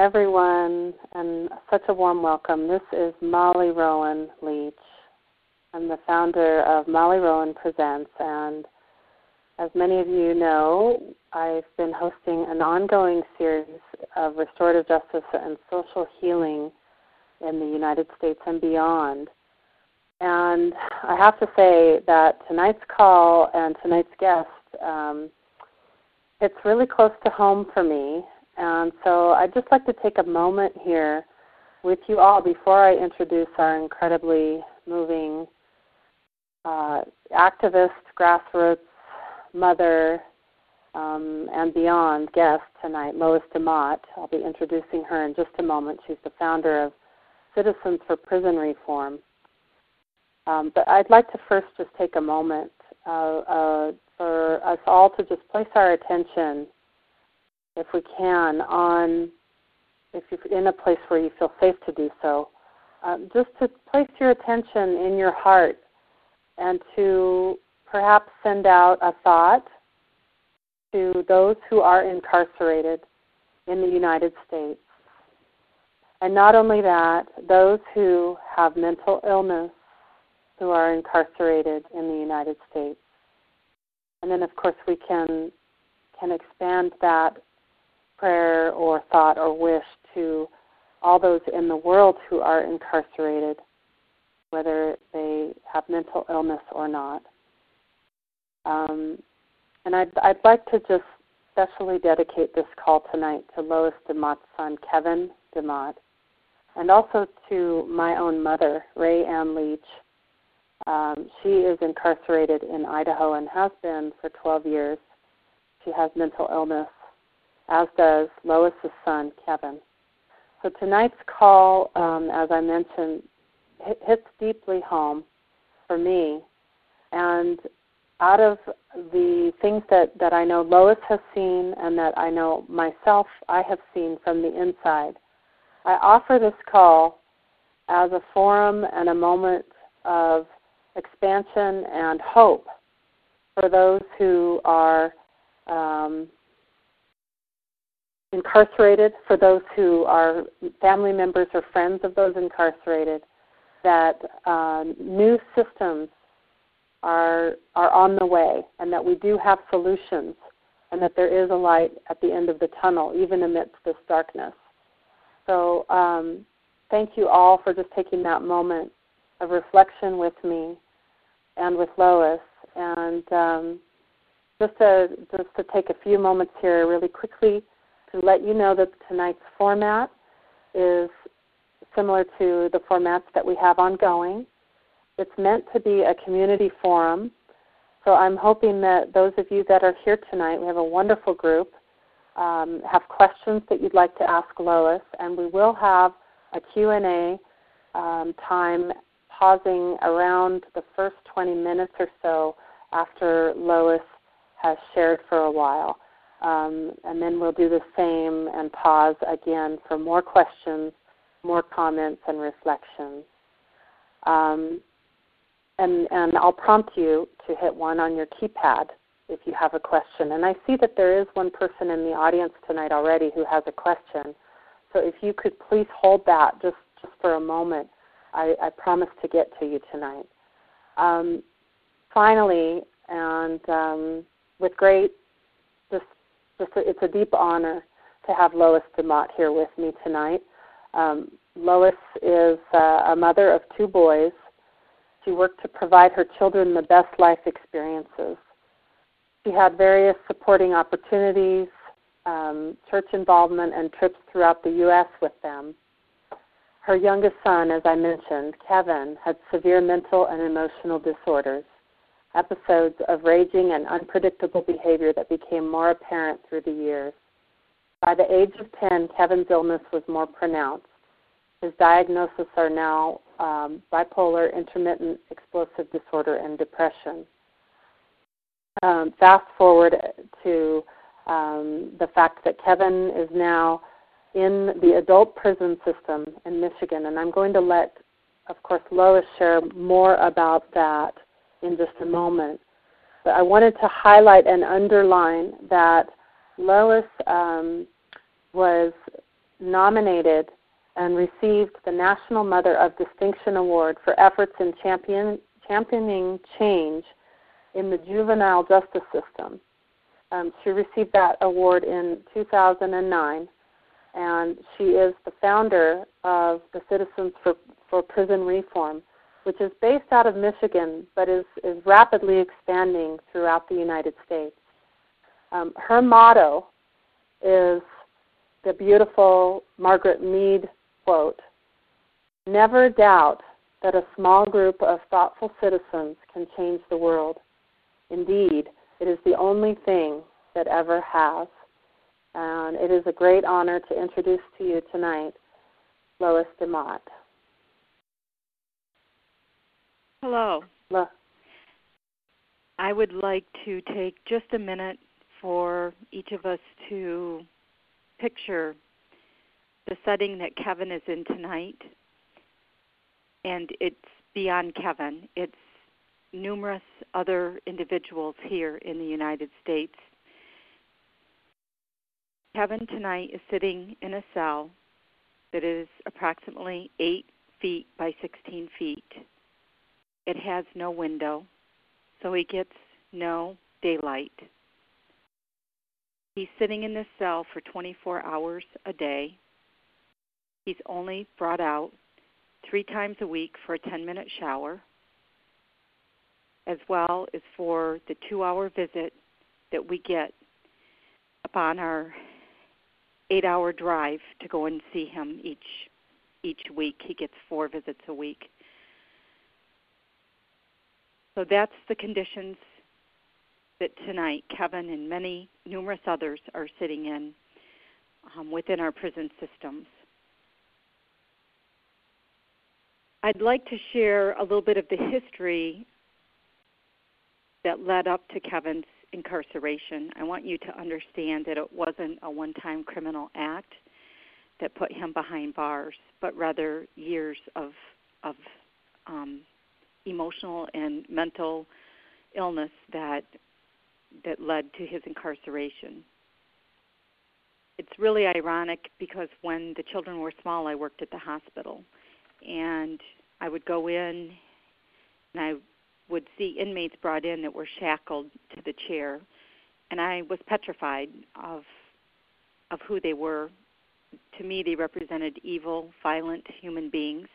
everyone, and such a warm welcome. This is Molly Rowan Leach. I'm the founder of Molly Rowan Presents, and as many of you know, I've been hosting an ongoing series of restorative justice and social healing in the United States and beyond. And I have to say that tonight's call and tonight's guest, um, it's really close to home for me. And so I'd just like to take a moment here with you all before I introduce our incredibly moving uh, activist, grassroots, mother, um, and beyond guest tonight, Lois DeMott. I'll be introducing her in just a moment. She's the founder of Citizens for Prison Reform. Um, but I'd like to first just take a moment uh, uh, for us all to just place our attention, if we can, on if you're in a place where you feel safe to do so, um, just to place your attention in your heart and to perhaps send out a thought to those who are incarcerated in the United States. And not only that, those who have mental illness who are incarcerated in the United States. And then, of course, we can can expand that prayer or thought or wish to all those in the world who are incarcerated, whether they have mental illness or not. Um, and I'd, I'd like to just specially dedicate this call tonight to Lois DeMott's son, Kevin DeMott, and also to my own mother, Ray Ann Leach. Um, she is incarcerated in Idaho and has been for 12 years. She has mental illness, as does Lois's son, Kevin. So tonight's call, um, as I mentioned, hits deeply home for me. And out of the things that, that I know Lois has seen and that I know myself I have seen from the inside, I offer this call as a forum and a moment of expansion and hope for those who are um, incarcerated, for those who are family members or friends of those incarcerated, that uh, new systems are are on the way, and that we do have solutions, and that there is a light at the end of the tunnel, even amidst this darkness. So, um, thank you all for just taking that moment of reflection with me and with Lois, and um, just to just to take a few moments here, really quickly, to let you know that tonight's format is similar to the formats that we have ongoing. It's meant to be a community forum. So I'm hoping that those of you that are here tonight, we have a wonderful group, um, have questions that you'd like to ask Lois, and we will have a Q&A um, time pausing around the first 20 minutes or so after Lois has shared for a while. Um, and then we'll do the same and pause again for more questions, more comments, and reflections. Um, and, and I'll prompt you to hit one on your keypad if you have a question. And I see that there is one person in the audience tonight already who has a question. So if you could please hold that just, just for a moment, I, I promise to get to you tonight. Um, finally, and um, with great, just a, it's a deep honor to have Lois DeMott here with me tonight. Um, Lois is uh, a mother of two boys she worked to provide her children the best life experiences. She had various supporting opportunities, um, church involvement, and trips throughout the U.S. with them. Her youngest son, as I mentioned, Kevin, had severe mental and emotional disorders, episodes of raging and unpredictable behavior that became more apparent through the years. By the age of 10, Kevin's illness was more pronounced. His diagnosis are now um, bipolar, intermittent explosive disorder, and depression. Um, fast forward to um, the fact that Kevin is now in the adult prison system in Michigan, and I'm going to let, of course, Lois share more about that in just a moment. But I wanted to highlight and underline that Lois um, was nominated and received the National Mother of Distinction Award for efforts in champion, championing change in the juvenile justice system. Um, she received that award in 2009, and she is the founder of the Citizens for, for Prison Reform, which is based out of Michigan but is, is rapidly expanding throughout the United States. Um, her motto is the beautiful Margaret Mead quote Never doubt that a small group of thoughtful citizens can change the world. Indeed, it is the only thing that ever has. And it is a great honor to introduce to you tonight Lois DeMott. Hello. Lo- I would like to take just a minute for each of us to picture the setting that Kevin is in tonight. And it's beyond Kevin, it's numerous other individuals here in the United States. Kevin tonight is sitting in a cell that is approximately 8 feet by 16 feet. It has no window, so he gets no daylight. He's sitting in this cell for 24 hours a day. He's only brought out three times a week for a 10 minute shower, as well as for the two hour visit that we get upon our eight hour drive to go and see him each each week. He gets four visits a week. So that's the conditions that tonight Kevin and many numerous others are sitting in um, within our prison systems. I'd like to share a little bit of the history that led up to Kevin's incarceration. I want you to understand that it wasn't a one time criminal act that put him behind bars, but rather years of, of um, emotional and mental illness that, that led to his incarceration. It's really ironic because when the children were small, I worked at the hospital. And I would go in and I would see inmates brought in that were shackled to the chair, and I was petrified of of who they were. To me, they represented evil, violent human beings,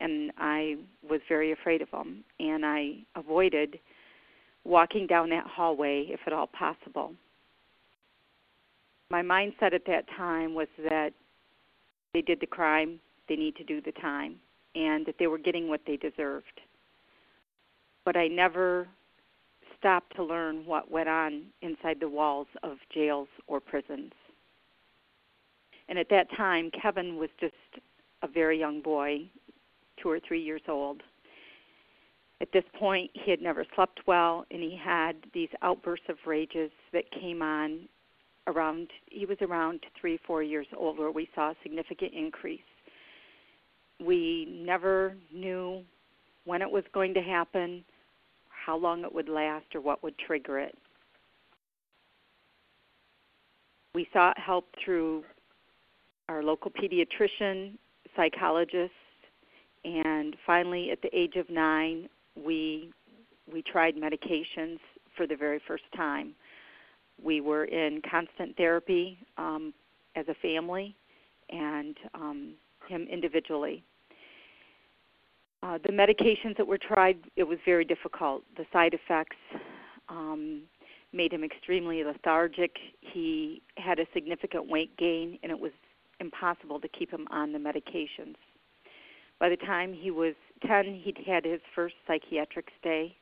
and I was very afraid of them. And I avoided walking down that hallway if at all possible. My mindset at that time was that they did the crime, they need to do the time, and that they were getting what they deserved but I never stopped to learn what went on inside the walls of jails or prisons. And at that time, Kevin was just a very young boy, two or three years old. At this point, he had never slept well, and he had these outbursts of rages that came on around, he was around three, four years old, where we saw a significant increase. We never knew when it was going to happen, how long it would last, or what would trigger it. We sought help through our local pediatrician, psychologist, and finally, at the age of nine, we we tried medications for the very first time. We were in constant therapy um, as a family, and um, him individually. Uh, the medications that were tried, it was very difficult. The side effects um, made him extremely lethargic. He had a significant weight gain, and it was impossible to keep him on the medications. By the time he was 10, he'd had his first psychiatric stay.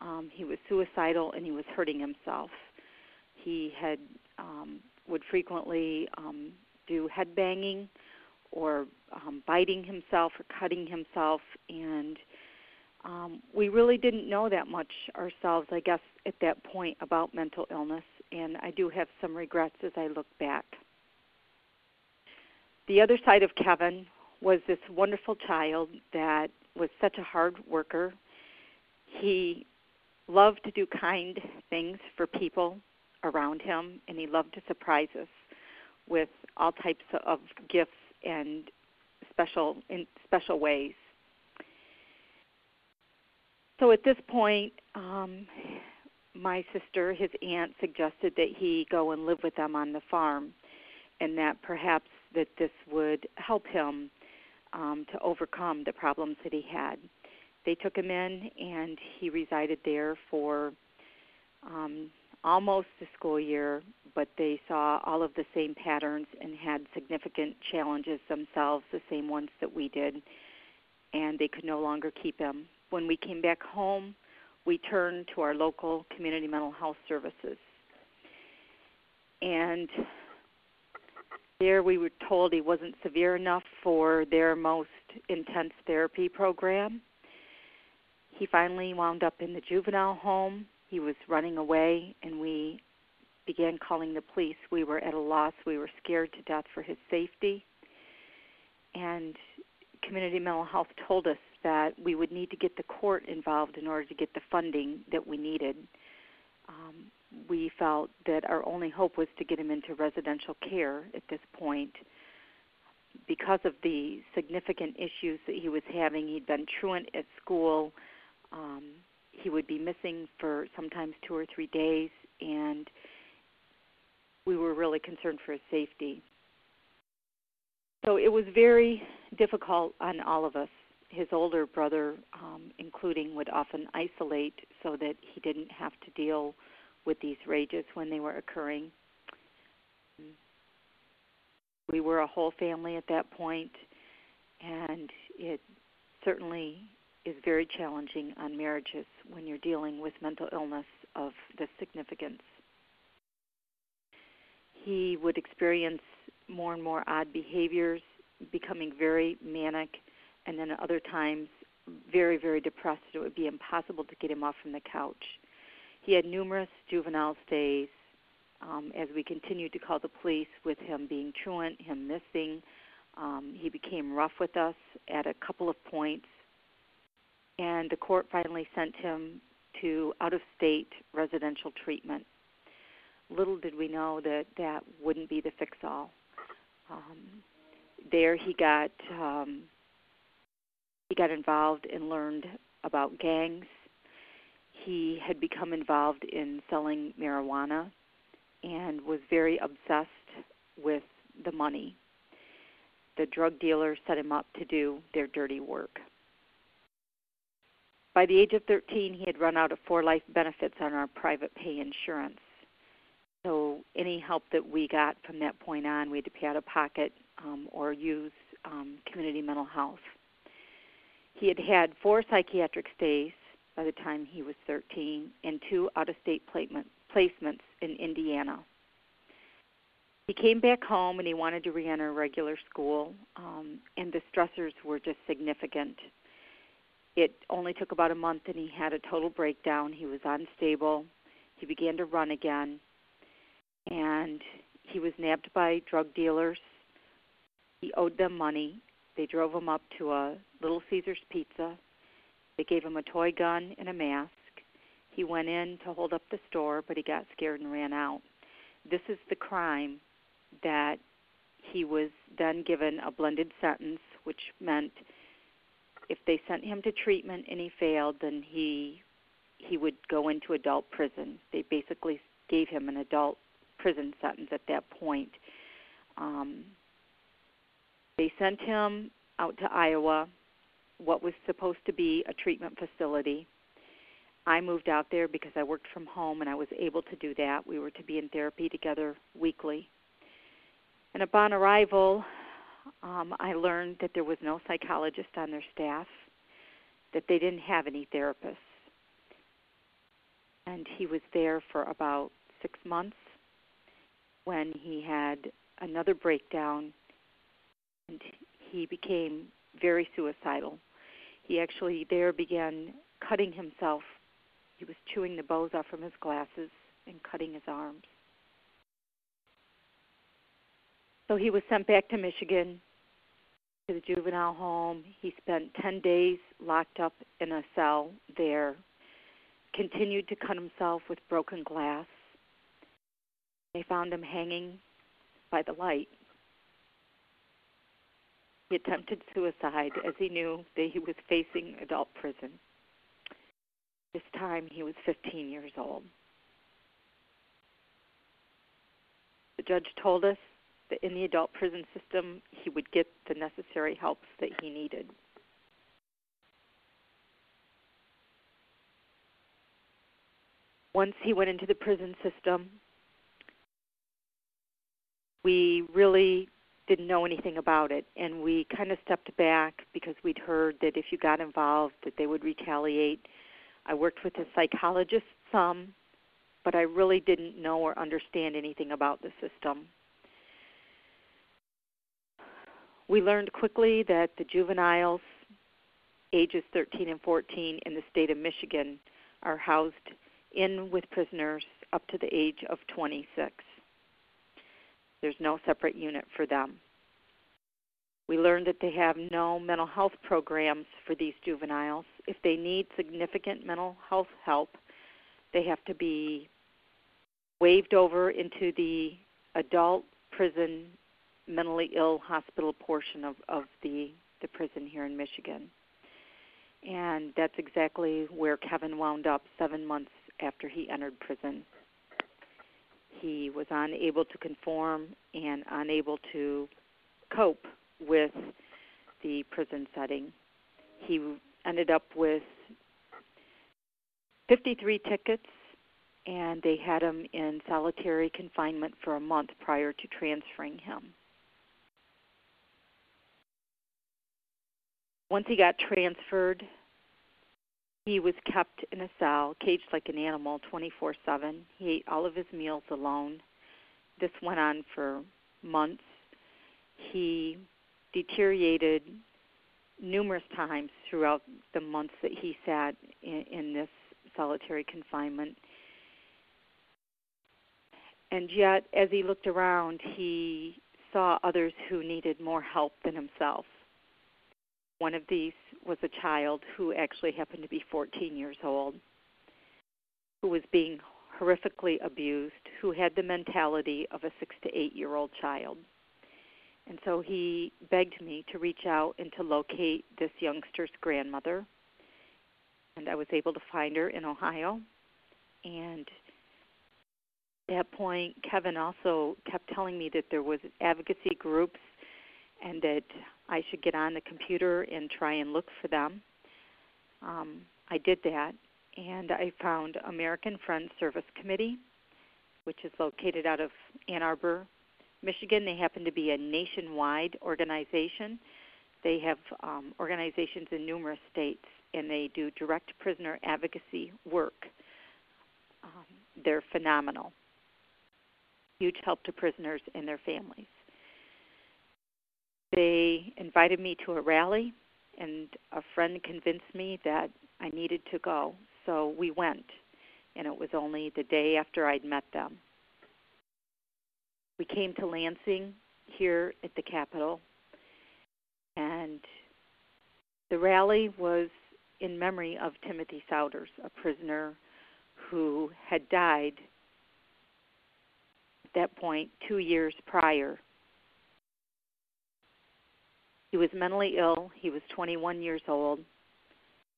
Um, he was suicidal and he was hurting himself. He had um, would frequently um, do head banging or um, biting himself or cutting himself, and um, we really didn't know that much ourselves, I guess, at that point about mental illness, and I do have some regrets as I look back. The other side of Kevin was this wonderful child that was such a hard worker. He loved to do kind things for people around him, and he loved to surprise us with all types of gifts and special in special ways. So at this point, um, my sister, his aunt, suggested that he go and live with them on the farm, and that perhaps that this would help him um, to overcome the problems that he had. They took him in, and he resided there for um, almost the school year, but they saw all of the same patterns and had significant challenges themselves, the same ones that we did, and they could no longer keep him. When we came back home, we turned to our local community mental health services. And there we were told he wasn't severe enough for their most intense therapy program. He finally wound up in the juvenile home he was running away, and we began calling the police. We were at a loss. We were scared to death for his safety. And community mental health told us that we would need to get the court involved in order to get the funding that we needed. Um, we felt that our only hope was to get him into residential care at this point because of the significant issues that he was having. He'd been truant at school. Um, he would be missing for sometimes two or three days, and we were really concerned for his safety. So it was very difficult on all of us. His older brother, um, including, would often isolate so that he didn't have to deal with these rages when they were occurring. We were a whole family at that point, and it certainly is very challenging on marriages when you're dealing with mental illness of this significance. He would experience more and more odd behaviors, becoming very manic, and then at other times very, very depressed. It would be impossible to get him off from the couch. He had numerous juvenile stays um, as we continued to call the police with him being truant, him missing. Um, he became rough with us at a couple of points and the court finally sent him to out of state residential treatment. Little did we know that that wouldn't be the fix all. Um, there he got um, got involved and learned about gangs. He had become involved in selling marijuana and was very obsessed with the money. The drug dealers set him up to do their dirty work. By the age of 13, he had run out of four life benefits on our private pay insurance. So any help that we got from that point on, we had to pay out of pocket um, or use um, community mental health. He had had four psychiatric stays by the time he was 13 and two out-of-state placements in Indiana. He came back home and he wanted to reenter regular school, um, and the stressors were just significant it only took about a month and he had a total breakdown. He was unstable. He began to run again. And he was nabbed by drug dealers. He owed them money. They drove him up to a Little Caesars Pizza. They gave him a toy gun and a mask. He went in to hold up the store, but he got scared and ran out. This is the crime that he was then given a blended sentence, which meant if they sent him to treatment and he failed, then he he would go into adult prison. They basically gave him an adult prison sentence at that point. Um, they sent him out to Iowa, what was supposed to be a treatment facility. I moved out there because I worked from home and I was able to do that. We were to be in therapy together weekly. And upon arrival, um, I learned that there was no psychologist on their staff, that they didn't have any therapists. And he was there for about six months when he had another breakdown and he became very suicidal. He actually there began cutting himself. He was chewing the bows off from his glasses and cutting his arms. So he was sent back to Michigan to the juvenile home. He spent 10 days locked up in a cell there, continued to cut himself with broken glass. They found him hanging by the light. He attempted suicide as he knew that he was facing adult prison. This time he was 15 years old. The judge told us that in the adult prison system he would get the necessary helps that he needed. Once he went into the prison system, we really didn't know anything about it and we kind of stepped back because we'd heard that if you got involved that they would retaliate. I worked with a psychologist some, but I really didn't know or understand anything about the system. We learned quickly that the juveniles ages 13 and 14 in the state of Michigan are housed in with prisoners up to the age of 26. There's no separate unit for them. We learned that they have no mental health programs for these juveniles. If they need significant mental health help, they have to be waved over into the adult prison mentally ill hospital portion of, of the, the prison here in Michigan. And that's exactly where Kevin wound up seven months after he entered prison. He was unable to conform and unable to cope with the prison setting. He ended up with 53 tickets, and they had him in solitary confinement for a month prior to transferring him. Once he got transferred, he was kept in a cell, caged like an animal 24 7. He ate all of his meals alone. This went on for months. He deteriorated numerous times throughout the months that he sat in, in this solitary confinement. And yet, as he looked around, he saw others who needed more help than himself. One of these was a child who actually happened to be 14 years old, who was being horrifically abused, who had the mentality of a six to eight year old child. And so he begged me to reach out and to locate this youngster's grandmother. And I was able to find her in Ohio. And at that point, Kevin also kept telling me that there was advocacy groups and that I should get on the computer and try and look for them. Um, I did that, and I found American Friends Service Committee, which is located out of Ann Arbor, Michigan. They happen to be a nationwide organization. They have um, organizations in numerous states, and they do direct prisoner advocacy work. Um, they're phenomenal. Huge help to prisoners and their families. They invited me to a rally, and a friend convinced me that I needed to go. So we went, and it was only the day after I'd met them. We came to Lansing here at the Capitol, and the rally was in memory of Timothy Souders, a prisoner who had died at that point two years prior he was mentally ill. He was 21 years old,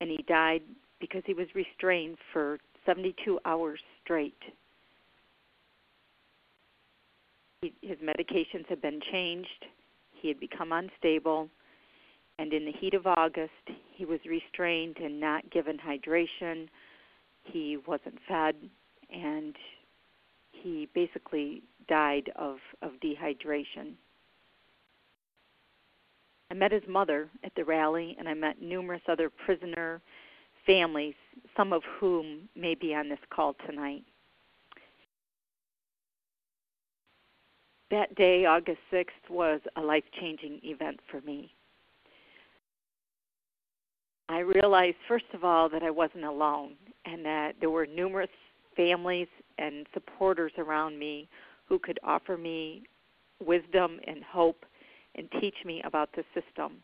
and he died because he was restrained for 72 hours straight. He, his medications had been changed. He had become unstable, and in the heat of August, he was restrained and not given hydration. He wasn't fed, and he basically died of, of dehydration. I met his mother at the rally, and I met numerous other prisoner families, some of whom may be on this call tonight. That day, August 6th, was a life changing event for me. I realized, first of all, that I wasn't alone and that there were numerous families and supporters around me who could offer me wisdom and hope and teach me about the system.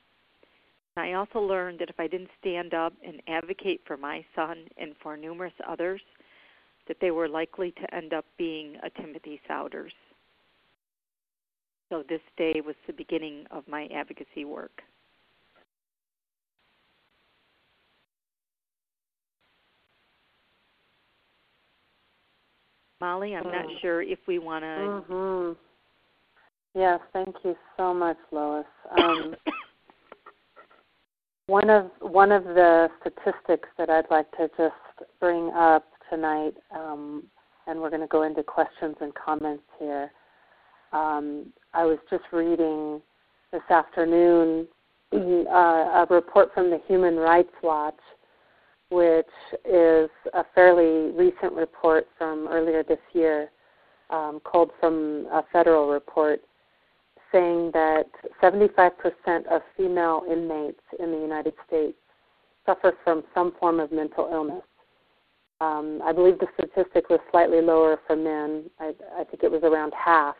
I also learned that if I didn't stand up and advocate for my son and for numerous others, that they were likely to end up being a Timothy Souders. So this day was the beginning of my advocacy work. Molly, I'm not sure if we want to. Mm-hmm. Yes, thank you so much, Lois. Um, one of one of the statistics that I'd like to just bring up tonight, um, and we're going to go into questions and comments here. Um, I was just reading this afternoon uh, a report from the Human Rights Watch which is a fairly recent report from earlier this year, um, called from a federal report, saying that 75% of female inmates in the United States suffer from some form of mental illness. Um, I believe the statistic was slightly lower for men. I, I think it was around half.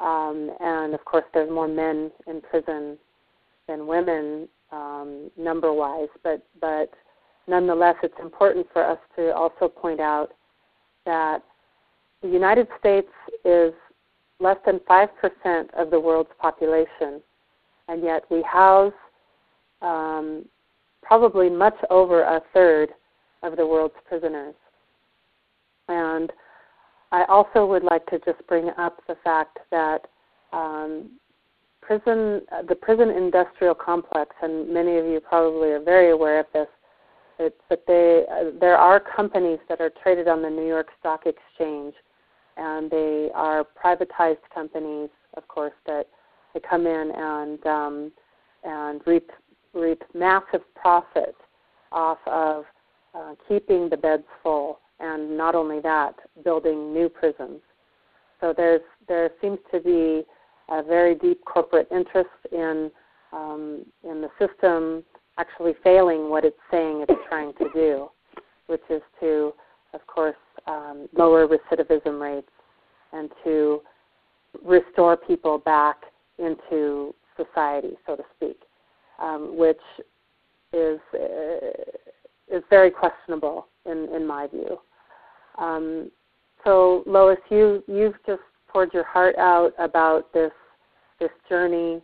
Um, and of course, there's more men in prison than women um, number-wise, but but nonetheless, it's important for us to also point out that the United States is less than 5% of the world's population, and yet we house um, probably much over a third of the world's prisoners. And I also would like to just bring up the fact that um, prison, the prison industrial complex, and many of you probably are very aware of this, it's that they uh, there are companies that are traded on the New York Stock Exchange, and they are privatized companies, of course, that they come in and um, and reap reap massive profit off of uh, keeping the beds full, and not only that, building new prisons. So there's there seems to be a very deep corporate interest in um, in the system actually failing what it's saying it's trying to do, which is to, of course, um, lower recidivism rates and to restore people back into society, so to speak, um, which is uh, is very questionable in in my view. Um, so, Lois, you you've just poured your heart out about this this journey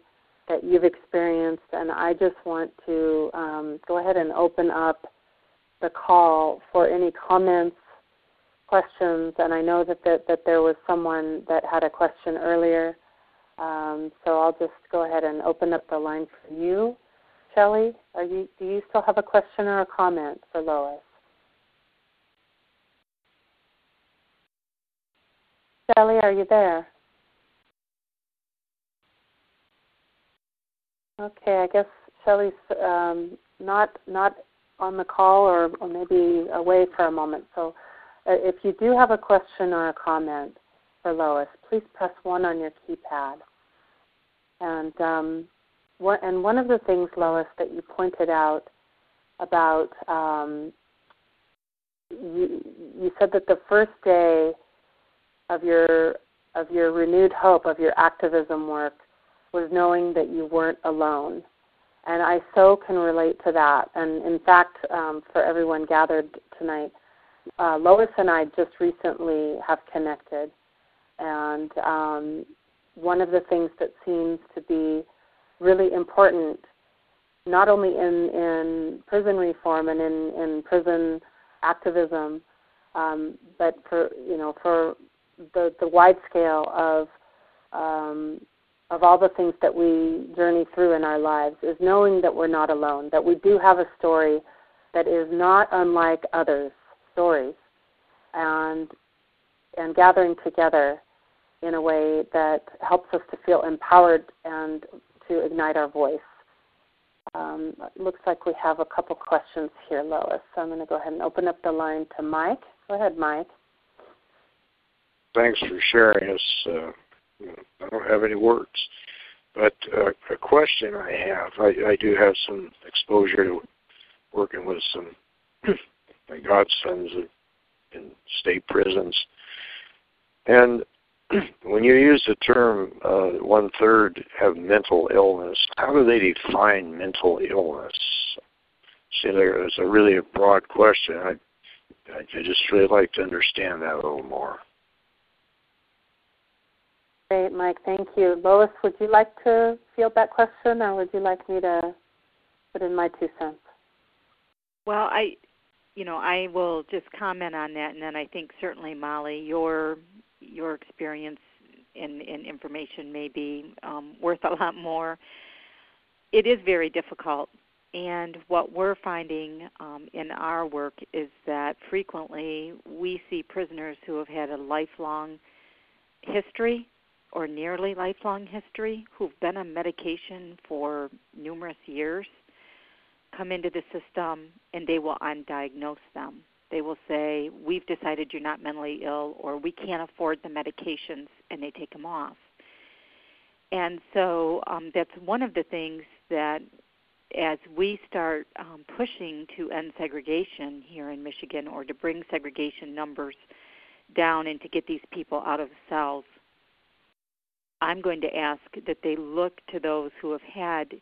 that you've experienced, and I just want to um, go ahead and open up the call for any comments, questions, and I know that, that, that there was someone that had a question earlier, um, so I'll just go ahead and open up the line for you. Shelley, are you, do you still have a question or a comment for Lois? Shelley, are you there? Okay, I guess Shelley's um, not not on the call or, or maybe away for a moment. So if you do have a question or a comment for Lois, please press one on your keypad. And um, what, and one of the things, Lois, that you pointed out about um, you, you said that the first day of your of your renewed hope of your activism work was knowing that you weren't alone. And I so can relate to that. And in fact, um, for everyone gathered tonight, uh, Lois and I just recently have connected. And um, one of the things that seems to be really important, not only in, in prison reform and in, in prison activism, um, but for you know for the, the wide scale of um, of all the things that we journey through in our lives is knowing that we're not alone, that we do have a story that is not unlike others' stories, and and gathering together in a way that helps us to feel empowered and to ignite our voice. Um, looks like we have a couple questions here, Lois. So I'm going to go ahead and open up the line to Mike. Go ahead, Mike. Thanks for sharing this. Uh I don't have any words. But uh, a question I have, I, I do have some exposure to working with some my godsons in state prisons, and when you use the term uh, one third have mental illness, how do they define mental illness? See, there is a really a broad question. I I just really like to understand that a little more. Great, Mike. Thank you. Lois, would you like to field that question, or would you like me to put in my two cents? Well, I, you know, I will just comment on that, and then I think certainly Molly, your your experience and, information may be um, worth a lot more. It is very difficult, and what we're finding um, in our work is that frequently we see prisoners who have had a lifelong history or nearly lifelong history who've been on medication for numerous years come into the system and they will undiagnose them. They will say, We've decided you're not mentally ill, or we can't afford the medications, and they take them off. And so um, that's one of the things that, as we start um, pushing to end segregation here in Michigan or to bring segregation numbers down and to get these people out of the cells, I'm going to ask that they look to those who have had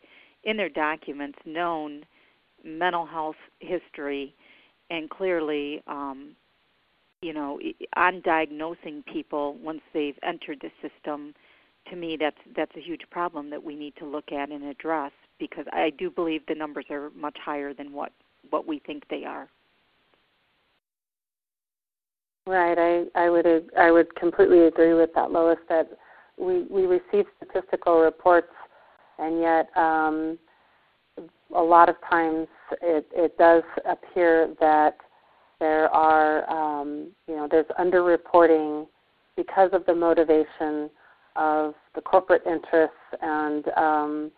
in their documents known mental health history and clearly um, you know on diagnosing people once they've entered the system to me that's that's a huge problem that we need to look at and address because I do believe the numbers are much higher than what what we think they are. Right, I I would I would completely agree with that, Lois. That we we receive statistical reports, and yet um, a lot of times it, it does appear that there are, um, you know, there's underreporting because of the motivation of the corporate interests and um,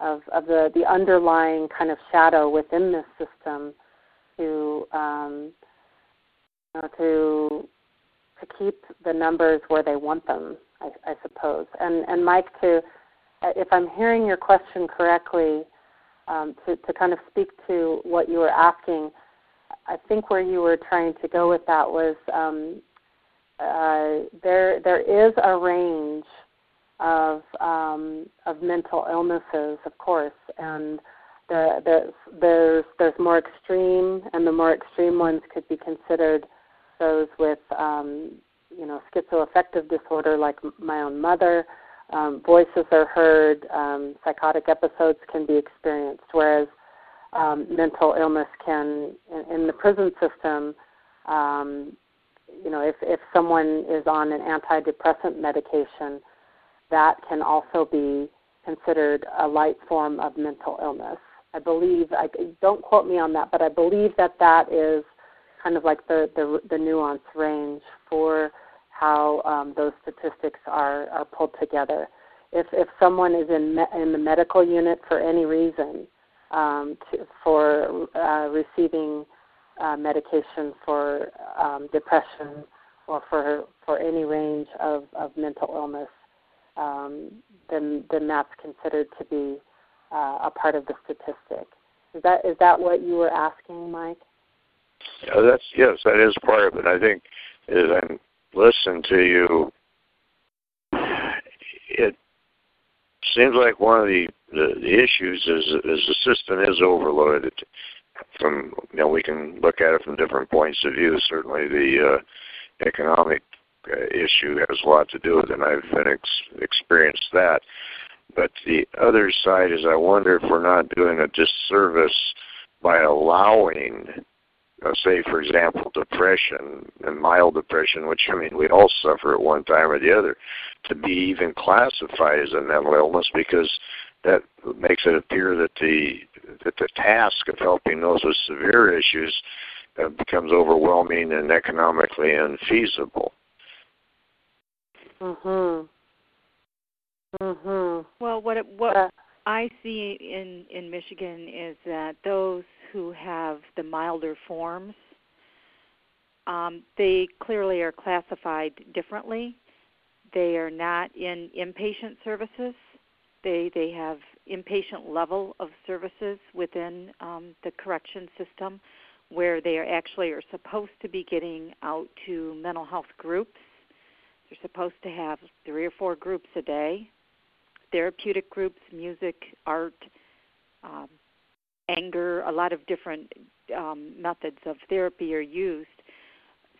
of, of the, the underlying kind of shadow within this system to, um, you know, to to keep the numbers where they want them, I, I suppose. And and Mike, to if I'm hearing your question correctly, um, to, to kind of speak to what you were asking, I think where you were trying to go with that was um, uh, there there is a range of um, of mental illnesses, of course, and the, the, there's there's more extreme, and the more extreme ones could be considered those with um, you know schizoaffective disorder, like my own mother, um, voices are heard, um, psychotic episodes can be experienced, whereas um, mental illness can, in, in the prison system, um, you know, if, if someone is on an antidepressant medication, that can also be considered a light form of mental illness. I believe, I don't quote me on that, but I believe that that is kind of like the, the, the nuance range for how um, those statistics are, are pulled together. If, if someone is in, me- in the medical unit for any reason, um, to, for uh, receiving uh, medication for um, depression or for for any range of, of mental illness, um, then then that's considered to be uh, a part of the statistic. Is that is that what you were asking, Mike? Yeah, that's yes, that is part of it. I think as I'm listen to you, it seems like one of the, the, the issues is is the system is overloaded. From you know, we can look at it from different points of view. Certainly, the uh, economic uh, issue has a lot to do with it, and I've been ex- experienced that. But the other side is, I wonder if we're not doing a disservice by allowing uh, say, for example, depression and mild depression, which I mean we all suffer at one time or the other, to be even classified as a mental illness because that makes it appear that the that the task of helping those with severe issues uh, becomes overwhelming and economically unfeasible. Mhm. Mhm. Well, what it, what uh, I see in in Michigan is that those who have the milder forms, um, they clearly are classified differently. They are not in inpatient services. They they have inpatient level of services within um, the correction system, where they are actually are supposed to be getting out to mental health groups. They're supposed to have three or four groups a day, therapeutic groups, music, art, um, anger, a lot of different um, methods of therapy are used.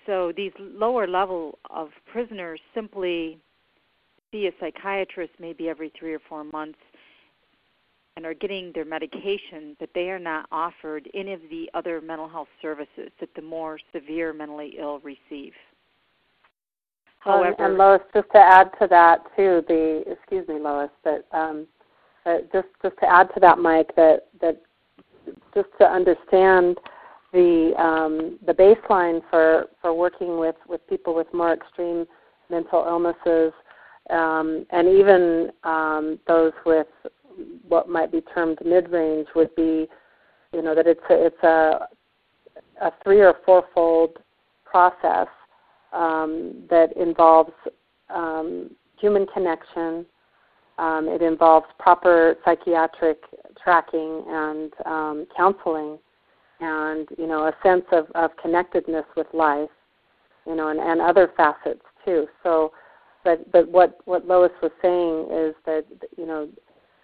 So these lower level of prisoners simply see a psychiatrist maybe every three or four months and are getting their medication, but they are not offered any of the other mental health services that the more severe mentally ill receive. However, and, and Lois, just to add to that too, the excuse me, Lois, but um, just just to add to that, Mike, that that just to understand the um, the baseline for for working with with people with more extreme mental illnesses, um, and even um, those with what might be termed mid range would be, you know, that it's a, it's a a three or fourfold process um, that involves um, human connection. Um, it involves proper psychiatric tracking and um, counseling, and you know a sense of, of connectedness with life, you know, and, and other facets too. So, but but what what Lois was saying is that you know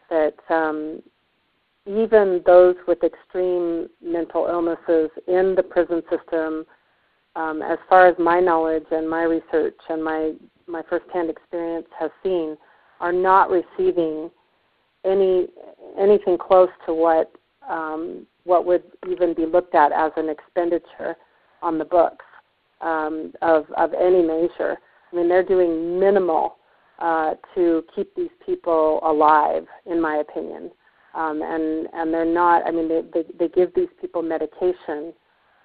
that um, even those with extreme mental illnesses in the prison system um, as far as my knowledge and my research and my my firsthand experience has seen, are not receiving any anything close to what um, what would even be looked at as an expenditure on the books um, of of any measure. I mean, they're doing minimal uh, to keep these people alive, in my opinion. Um, and and they're not. I mean, they, they they give these people medication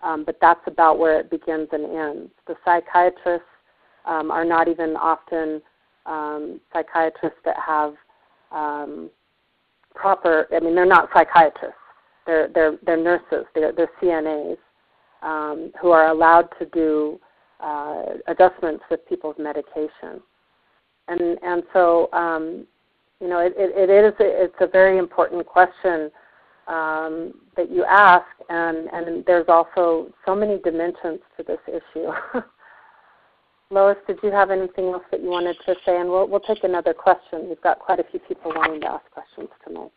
um, but that's about where it begins and ends. The psychiatrists um, are not even often um, psychiatrists that have um, proper. I mean, they're not psychiatrists. They're they're they're nurses. They're they're CNAs um, who are allowed to do uh, adjustments with people's medication. And and so um, you know it, it, it is it's a very important question um, that you ask, and, and there's also so many dimensions to this issue. Lois, did you have anything else that you wanted to say? And we'll, we'll take another question. We've got quite a few people wanting to ask questions tonight.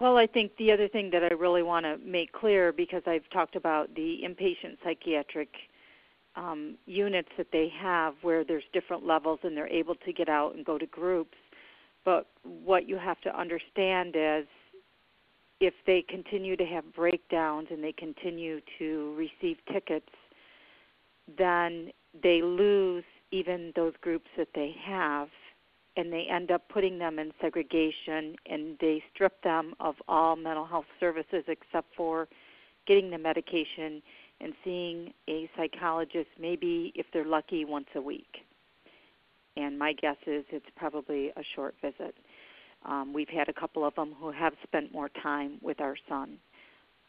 Well, I think the other thing that I really want to make clear, because I've talked about the inpatient psychiatric um, units that they have where there's different levels and they're able to get out and go to groups. But what you have to understand is if they continue to have breakdowns and they continue to receive tickets, then they lose even those groups that they have and they end up putting them in segregation and they strip them of all mental health services except for getting the medication and seeing a psychologist maybe if they're lucky once a week. And my guess is it's probably a short visit. Um, we've had a couple of them who have spent more time with our son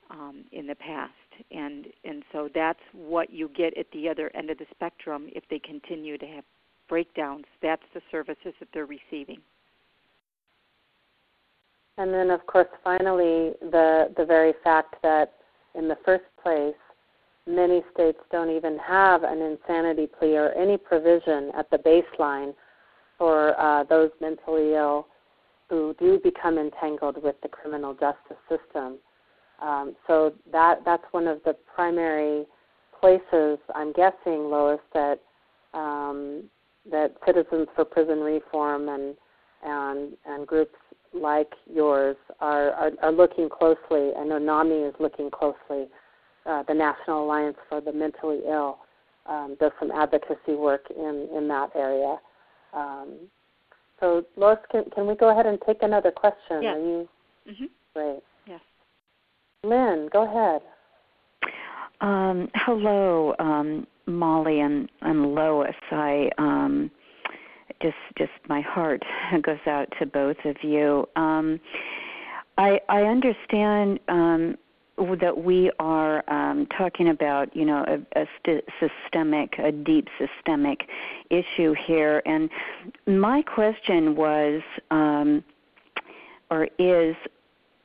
um, in the past, and and so that's what you get at the other end of the spectrum if they continue to have breakdowns. That's the services that they're receiving. And then, of course, finally, the the very fact that in the first place, many states don't even have an insanity plea or any provision at the baseline for uh, those mentally ill who do become entangled with the criminal justice system. Um, so that that's one of the primary places I'm guessing, Lois, that um, that Citizens for Prison Reform and and and groups like yours are, are, are looking closely. I know NAMI is looking closely. Uh, the National Alliance for the Mentally Ill um, does some advocacy work in in that area. Um, so, Lois, can, can we go ahead and take another question? Yes. Are you mm-hmm. great? Yes. Lynn, go ahead. Um, hello, um, Molly and, and Lois. I um, just just my heart goes out to both of you. Um, I I understand um, that we are um, talking about, you know, a, a st- systemic, a deep systemic issue here. And my question was, um, or is,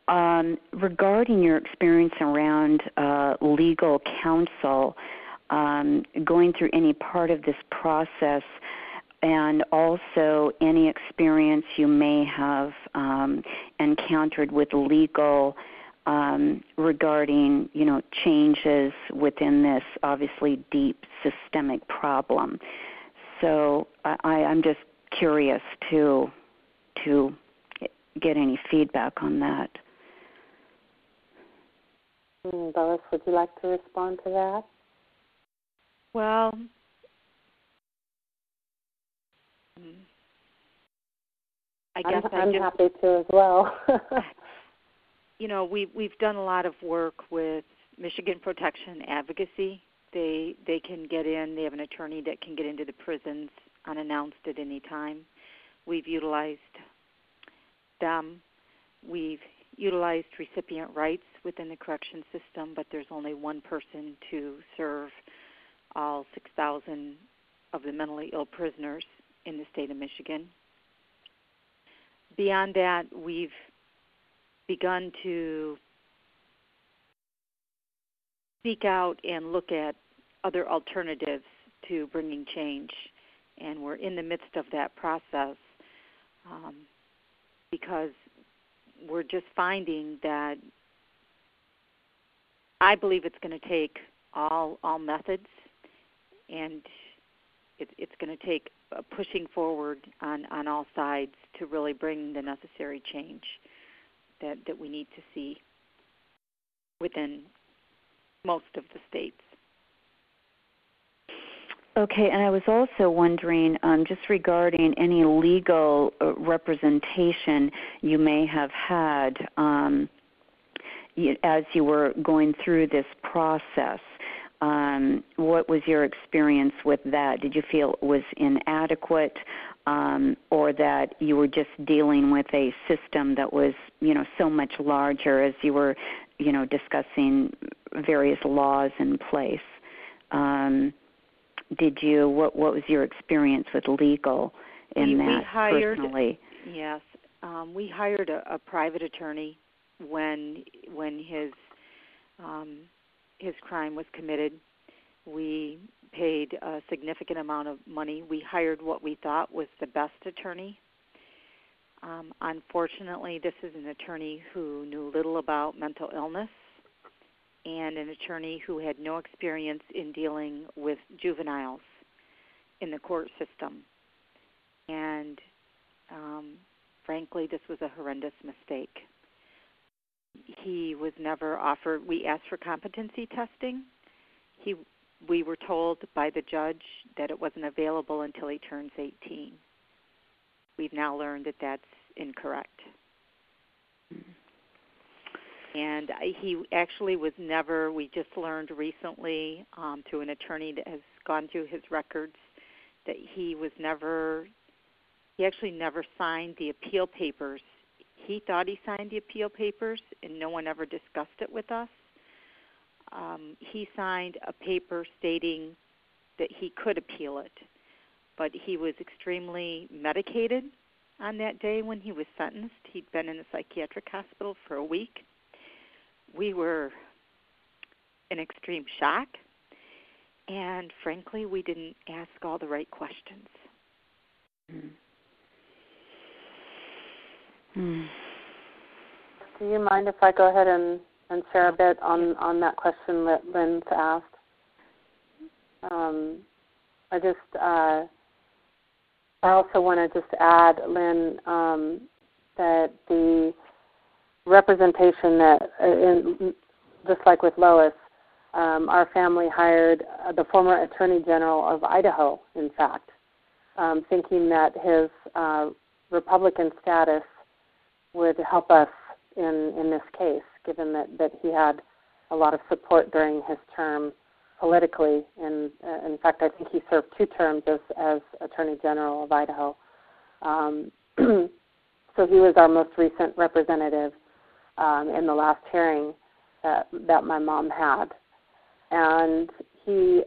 um, regarding your experience around uh, legal counsel, um, going through any part of this process, and also any experience you may have um, encountered with legal um, regarding you know changes within this obviously deep systemic problem. So I, I'm just curious to to get any feedback on that. Mm, Lois, would you like to respond to that? Well, I guess I'm, I'm just, happy to as well. you know, we we've done a lot of work with Michigan Protection Advocacy. They they can get in. They have an attorney that can get into the prisons unannounced at any time. We've utilized them. We've utilized recipient rights within the correction system, but there's only one person to serve all 6,000 of the mentally ill prisoners in the state of Michigan. Beyond that, we've begun to seek out and look at other alternatives to bringing change, and we're in the midst of that process um, because we're just finding that I believe it's going to take all all methods, and it, it's going to take pushing forward on on all sides to really bring the necessary change that that we need to see within most of the states. Okay, and I was also wondering, um, just regarding any legal uh, representation you may have had um, as you were going through this process. Um, what was your experience with that? Did you feel it was inadequate, um, or that you were just dealing with a system that was, you know, so much larger as you were, you know, discussing various laws in place? Um, did you what what was your experience with legal in we, that we hired, personally? Yes, um, we hired a, a private attorney when when his um, his crime was committed. We paid a significant amount of money. We hired what we thought was the best attorney. Um, unfortunately, this is an attorney who knew little about mental illness and an attorney who had no experience in dealing with juveniles in the court system. And um, frankly, this was a horrendous mistake. He was never offered. We asked for competency testing. He, we were told by the judge that it wasn't available until he turns 18. We've now learned that that's incorrect. And he actually was never we just learned recently um, through an attorney that has gone through his records that he was never he actually never signed the appeal papers he thought he signed the appeal papers and no one ever discussed it with us um, he signed a paper stating that he could appeal it but he was extremely medicated on that day when he was sentenced he'd been in a psychiatric hospital for a week we were in extreme shock, and frankly, we didn't ask all the right questions. Mm. Mm. Do you mind if I go ahead and, and share a bit on, on that question that Lynn's asked? Um, I just, uh, I also want to just add, Lynn, um, that the representation that, uh, in, just like with Lois, um, our family hired uh, the former Attorney General of Idaho, in fact, um, thinking that his uh, Republican status would help us in, in this case, given that, that he had a lot of support during his term politically. And uh, in fact, I think he served two terms as, as Attorney General of Idaho. Um, so he was our most recent representative um, in the last hearing that that my mom had, and he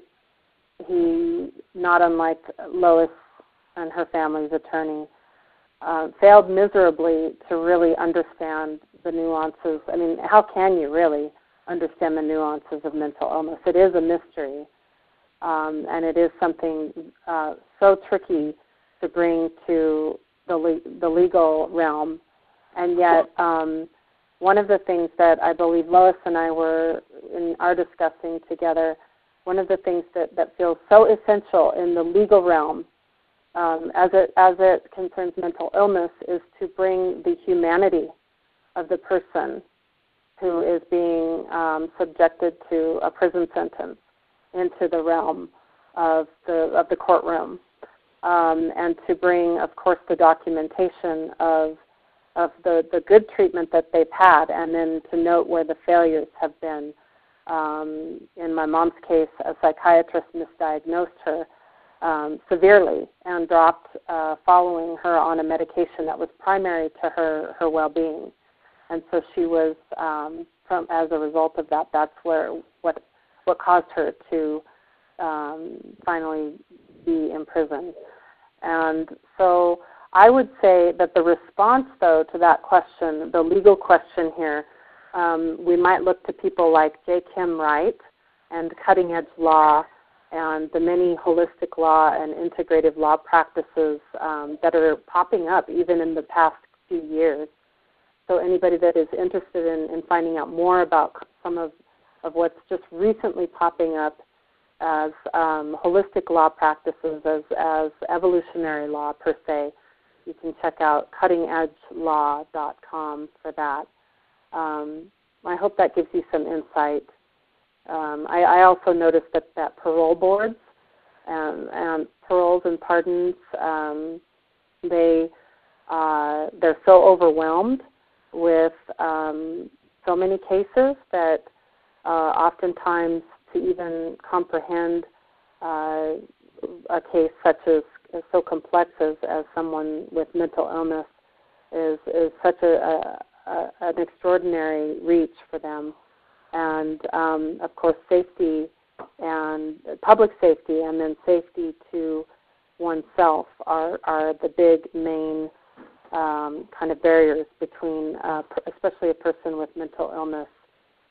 he not unlike Lois and her family's attorney uh, failed miserably to really understand the nuances. I mean, how can you really understand the nuances of mental illness? It is a mystery, um, and it is something uh, so tricky to bring to the le- the legal realm, and yet. Um, one of the things that I believe Lois and I were in are discussing together, one of the things that, that feels so essential in the legal realm um, as it as it concerns mental illness is to bring the humanity of the person who is being um, subjected to a prison sentence into the realm of the of the courtroom, um, and to bring, of course, the documentation of of the, the good treatment that they've had, and then to note where the failures have been. Um, in my mom's case, a psychiatrist misdiagnosed her um, severely and dropped uh, following her on a medication that was primary to her her well-being, and so she was um, from as a result of that. That's where what what caused her to um, finally be in prison, and so I would say that the response, though, to that question, the legal question here, um, we might look to people like J. Kim Wright and Cutting Edge Law and the many holistic law and integrative law practices um, that are popping up even in the past few years. So, anybody that is interested in, in finding out more about some of, of what's just recently popping up as um, holistic law practices, as, as evolutionary law per se, you can check out cuttingedgelaw.com for that. Um, I hope that gives you some insight. Um, I, I, also noticed that, that parole boards and, and paroles and pardons, um, they uh, they're so overwhelmed with um, so many cases that uh, oftentimes to even comprehend uh, a case such as so complex as, as someone with mental illness is is such a, a, a an extraordinary reach for them, and um, of course safety and public safety, and then safety to oneself are are the big main um, kind of barriers between, uh, especially a person with mental illness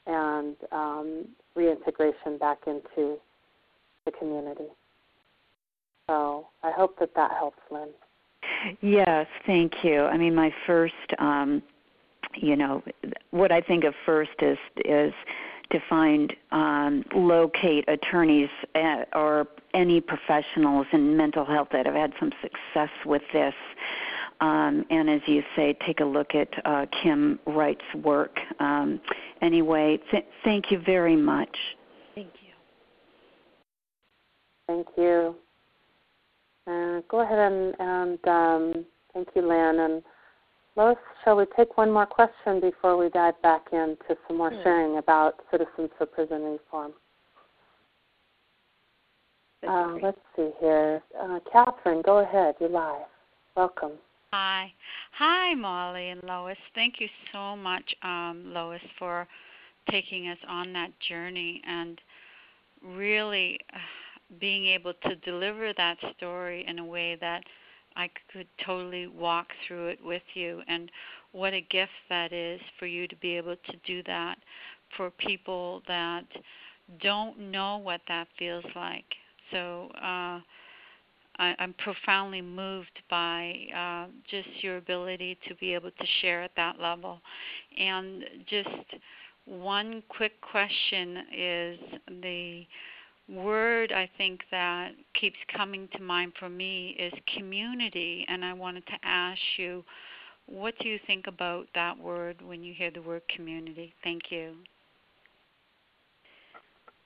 and um, reintegration back into the community. So I hope that that helps, Lynn. Yes, thank you. I mean, my first, um, you know, what I think of first is is to find um, locate attorneys at, uh, or any professionals in mental health that have had some success with this. Um, and as you say, take a look at uh, Kim Wright's work. Um, anyway, th- thank you very much. Thank you. Thank you. Uh, go ahead and, and um, thank you, Lynn. And Lois, shall we take one more question before we dive back into some more sharing about Citizens for Prison Reform? Uh, let's see here. Uh, Catherine, go ahead. You're live. Welcome. Hi. Hi, Molly and Lois. Thank you so much, um, Lois, for taking us on that journey and really. Uh, being able to deliver that story in a way that I could totally walk through it with you and what a gift that is for you to be able to do that for people that don't know what that feels like. So uh, I, I'm profoundly moved by uh, just your ability to be able to share at that level. And just one quick question is the word I think that keeps coming to mind for me is community, and I wanted to ask you, what do you think about that word when you hear the word community? Thank you.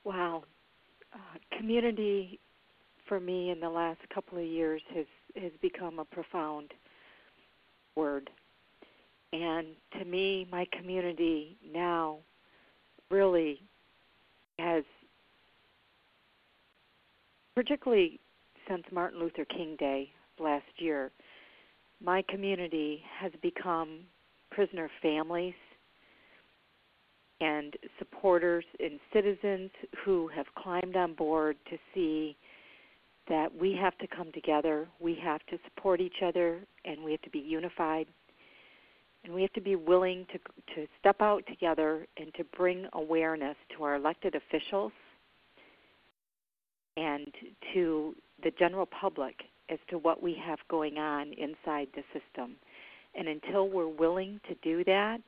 Wow, uh, community for me in the last couple of years has has become a profound word, and to me, my community now really has particularly since Martin Luther King Day last year, my community has become prisoner families and supporters and citizens who have climbed on board to see that we have to come together, we have to support each other, and we have to be unified. And we have to be willing to to step out together and to bring awareness to our elected officials and to the general public as to what we have going on inside the system. And until we're willing to do that,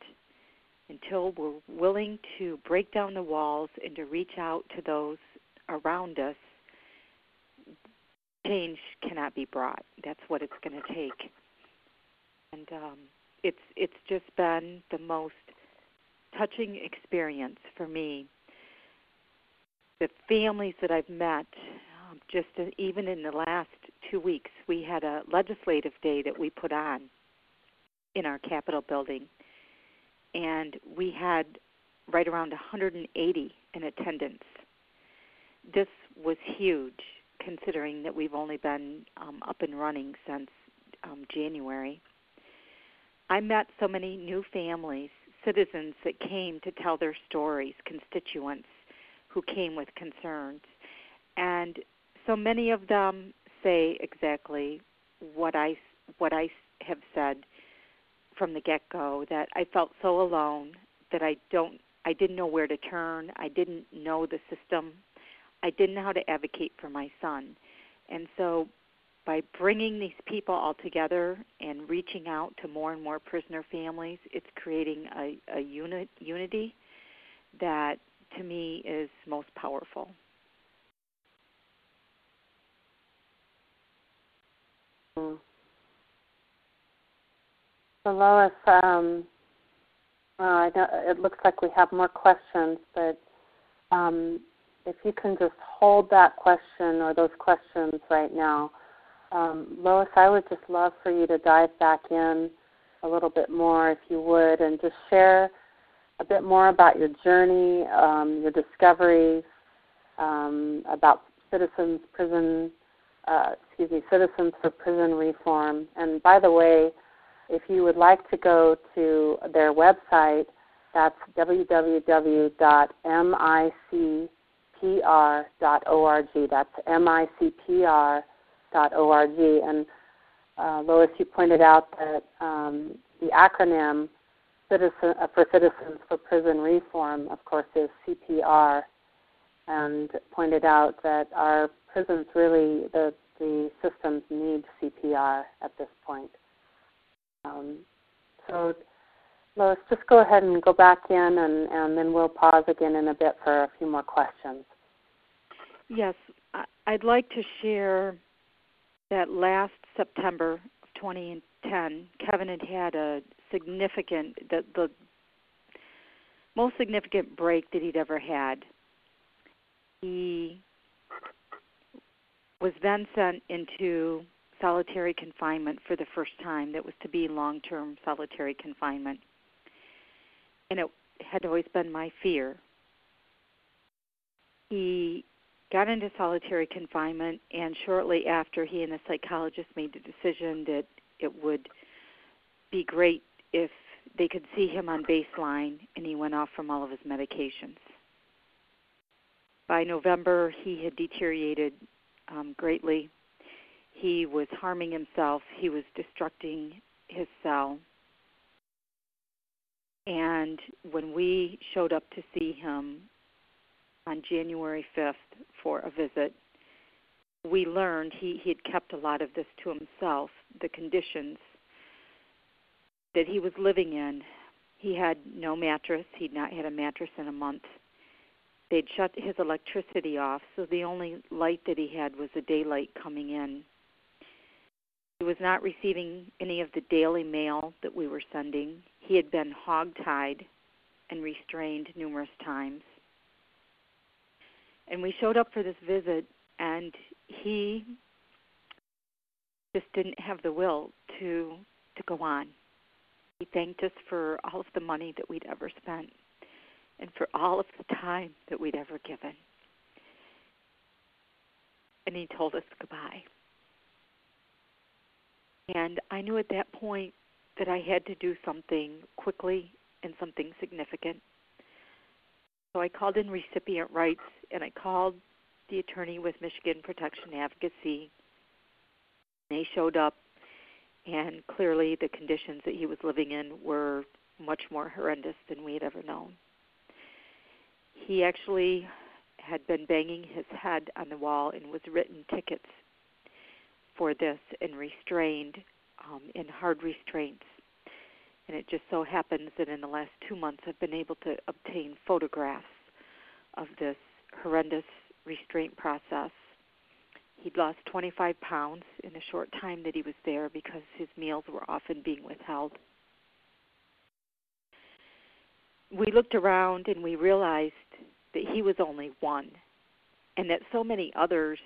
until we're willing to break down the walls and to reach out to those around us, change cannot be brought. That's what it's going to take. And um, it's it's just been the most touching experience for me. The families that I've met, um, just even in the last two weeks, we had a legislative day that we put on in our Capitol building, and we had right around 180 in attendance. This was huge, considering that we've only been um, up and running since um, January. I met so many new families, citizens that came to tell their stories, constituents who came with concerns. And so many of them say exactly what I what I have said from the get-go that I felt so alone that I don't I didn't know where to turn. I didn't know the system. I didn't know how to advocate for my son. And so by bringing these people all together and reaching out to more and more prisoner families, it's creating a, a unit, unity that to me is most powerful. So Lois, um, uh, it looks like we have more questions, but um, if you can just hold that question or those questions right now. Um, Lois, I would just love for you to dive back in a little bit more, if you would, and just share a bit more about your journey, um, your discoveries, um, about citizens prison, uh, excuse me, Citizens for Prison Reform. And by the way, if you would like to go to their website, that's www.micpr.org. That's micpr.org. And uh, Lois, you pointed out that um, the acronym Citizen, uh, for Citizens for Prison Reform, of course, is CPR, and pointed out that our prisons really, the, the systems need CPR at this point. Um, so, Lois, just go ahead and go back in, and, and then we'll pause again in a bit for a few more questions. Yes, I'd like to share that last September of 2010, Kevin had had a significant, the, the most significant break that he'd ever had. He was then sent into solitary confinement for the first time that was to be long term solitary confinement. And it had always been my fear. He got into solitary confinement, and shortly after, he and the psychologist made the decision that it would be great if they could see him on baseline, and he went off from all of his medications. By November, he had deteriorated um, greatly he was harming himself, he was destructing his cell. And when we showed up to see him on January 5th for a visit, we learned he, he had kept a lot of this to himself, the conditions that he was living in. He had no mattress, he'd not had a mattress in a month. They'd shut his electricity off, so the only light that he had was the daylight coming in. He was not receiving any of the daily mail that we were sending. He had been hog-tied and restrained numerous times. And we showed up for this visit, and he just didn't have the will to to go on. He thanked us for all of the money that we'd ever spent and for all of the time that we'd ever given. And he told us goodbye. And I knew at that point that I had to do something quickly and something significant. So I called in recipient rights and I called the attorney with Michigan Protection Advocacy. They showed up, and clearly the conditions that he was living in were much more horrendous than we had ever known. He actually had been banging his head on the wall and was written tickets for this and restrained um, in hard restraints. And it just so happens that in the last two months I've been able to obtain photographs of this horrendous restraint process. He'd lost 25 pounds in a short time that he was there because his meals were often being withheld. We looked around and we realized that he was only one, and that so many others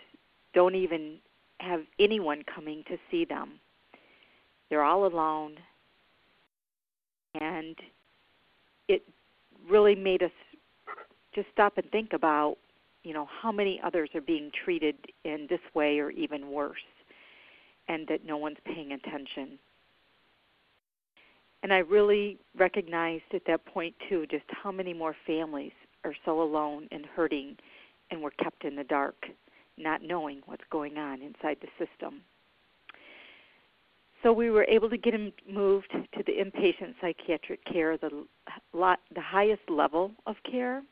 don't even have anyone coming to see them. They're all alone, and it really made us just stop and think about, you know, how many others are being treated in this way or even worse, and that no one's paying attention. And I really recognized at that point, too, just how many more families are so alone and hurting and were kept in the dark, not knowing what's going on inside the system. So we were able to get him moved to the inpatient psychiatric care, the the highest level of care.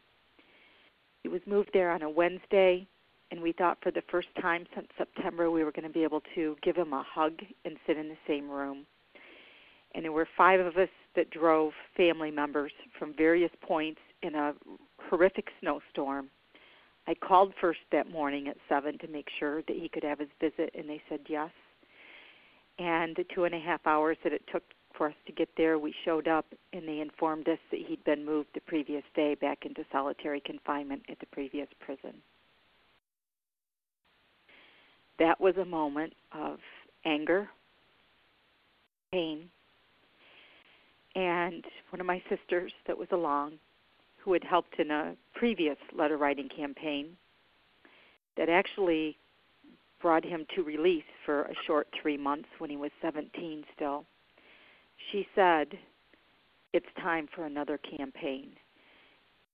He was moved there on a Wednesday, and we thought for the first time since September we were going to be able to give him a hug and sit in the same room. And there were five of us that drove family members from various points in a horrific snowstorm. I called first that morning at seven to make sure that he could have his visit, and they said yes. And the two and a half hours that it took for us to get there, we showed up, and they informed us that he'd been moved the previous day back into solitary confinement at the previous prison. That was a moment of anger, pain, and one of my sisters that was along who had helped in a previous letter writing campaign that actually brought him to release for a short three months when he was 17 still. She said, It's time for another campaign.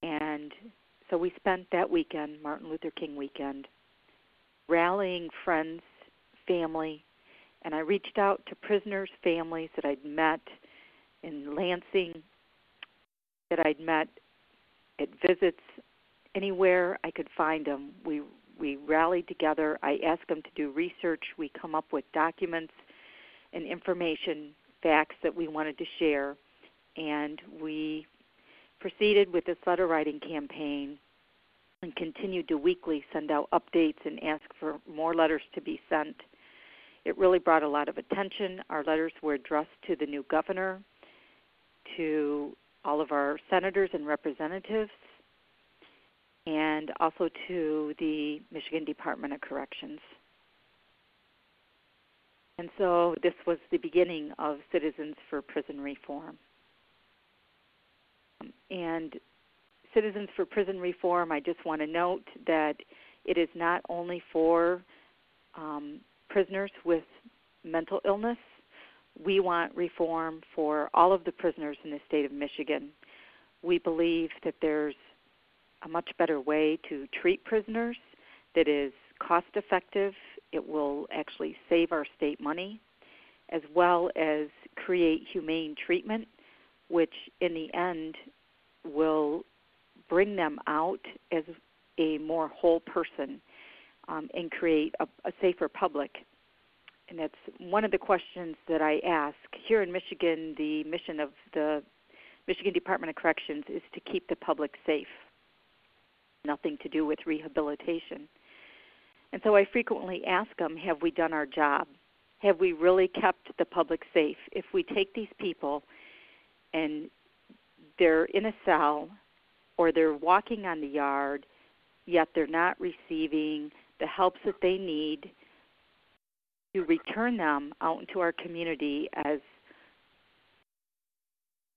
And so we spent that weekend, Martin Luther King weekend, rallying friends, family, and I reached out to prisoners' families that I'd met in Lansing, that I'd met at visits anywhere I could find them. We we rallied together. I asked them to do research. We come up with documents and information, facts that we wanted to share, and we proceeded with this letter writing campaign and continued to weekly send out updates and ask for more letters to be sent. It really brought a lot of attention. Our letters were addressed to the new governor, to all of our senators and representatives, and also to the Michigan Department of Corrections. And so this was the beginning of Citizens for Prison Reform. And Citizens for Prison Reform, I just want to note that it is not only for um, prisoners with mental illness, we want reform for all of the prisoners in the state of Michigan. We believe that there's a much better way to treat prisoners that is cost effective. It will actually save our state money, as well as create humane treatment, which in the end will bring them out as a more whole person um, and create a, a safer public and that's one of the questions that I ask. Here in Michigan, the mission of the Michigan Department of Corrections is to keep the public safe, nothing to do with rehabilitation. And so I frequently ask them, have we done our job? Have we really kept the public safe? If we take these people and they're in a cell or they're walking on the yard, yet they're not receiving the helps that they need to return them out into our community as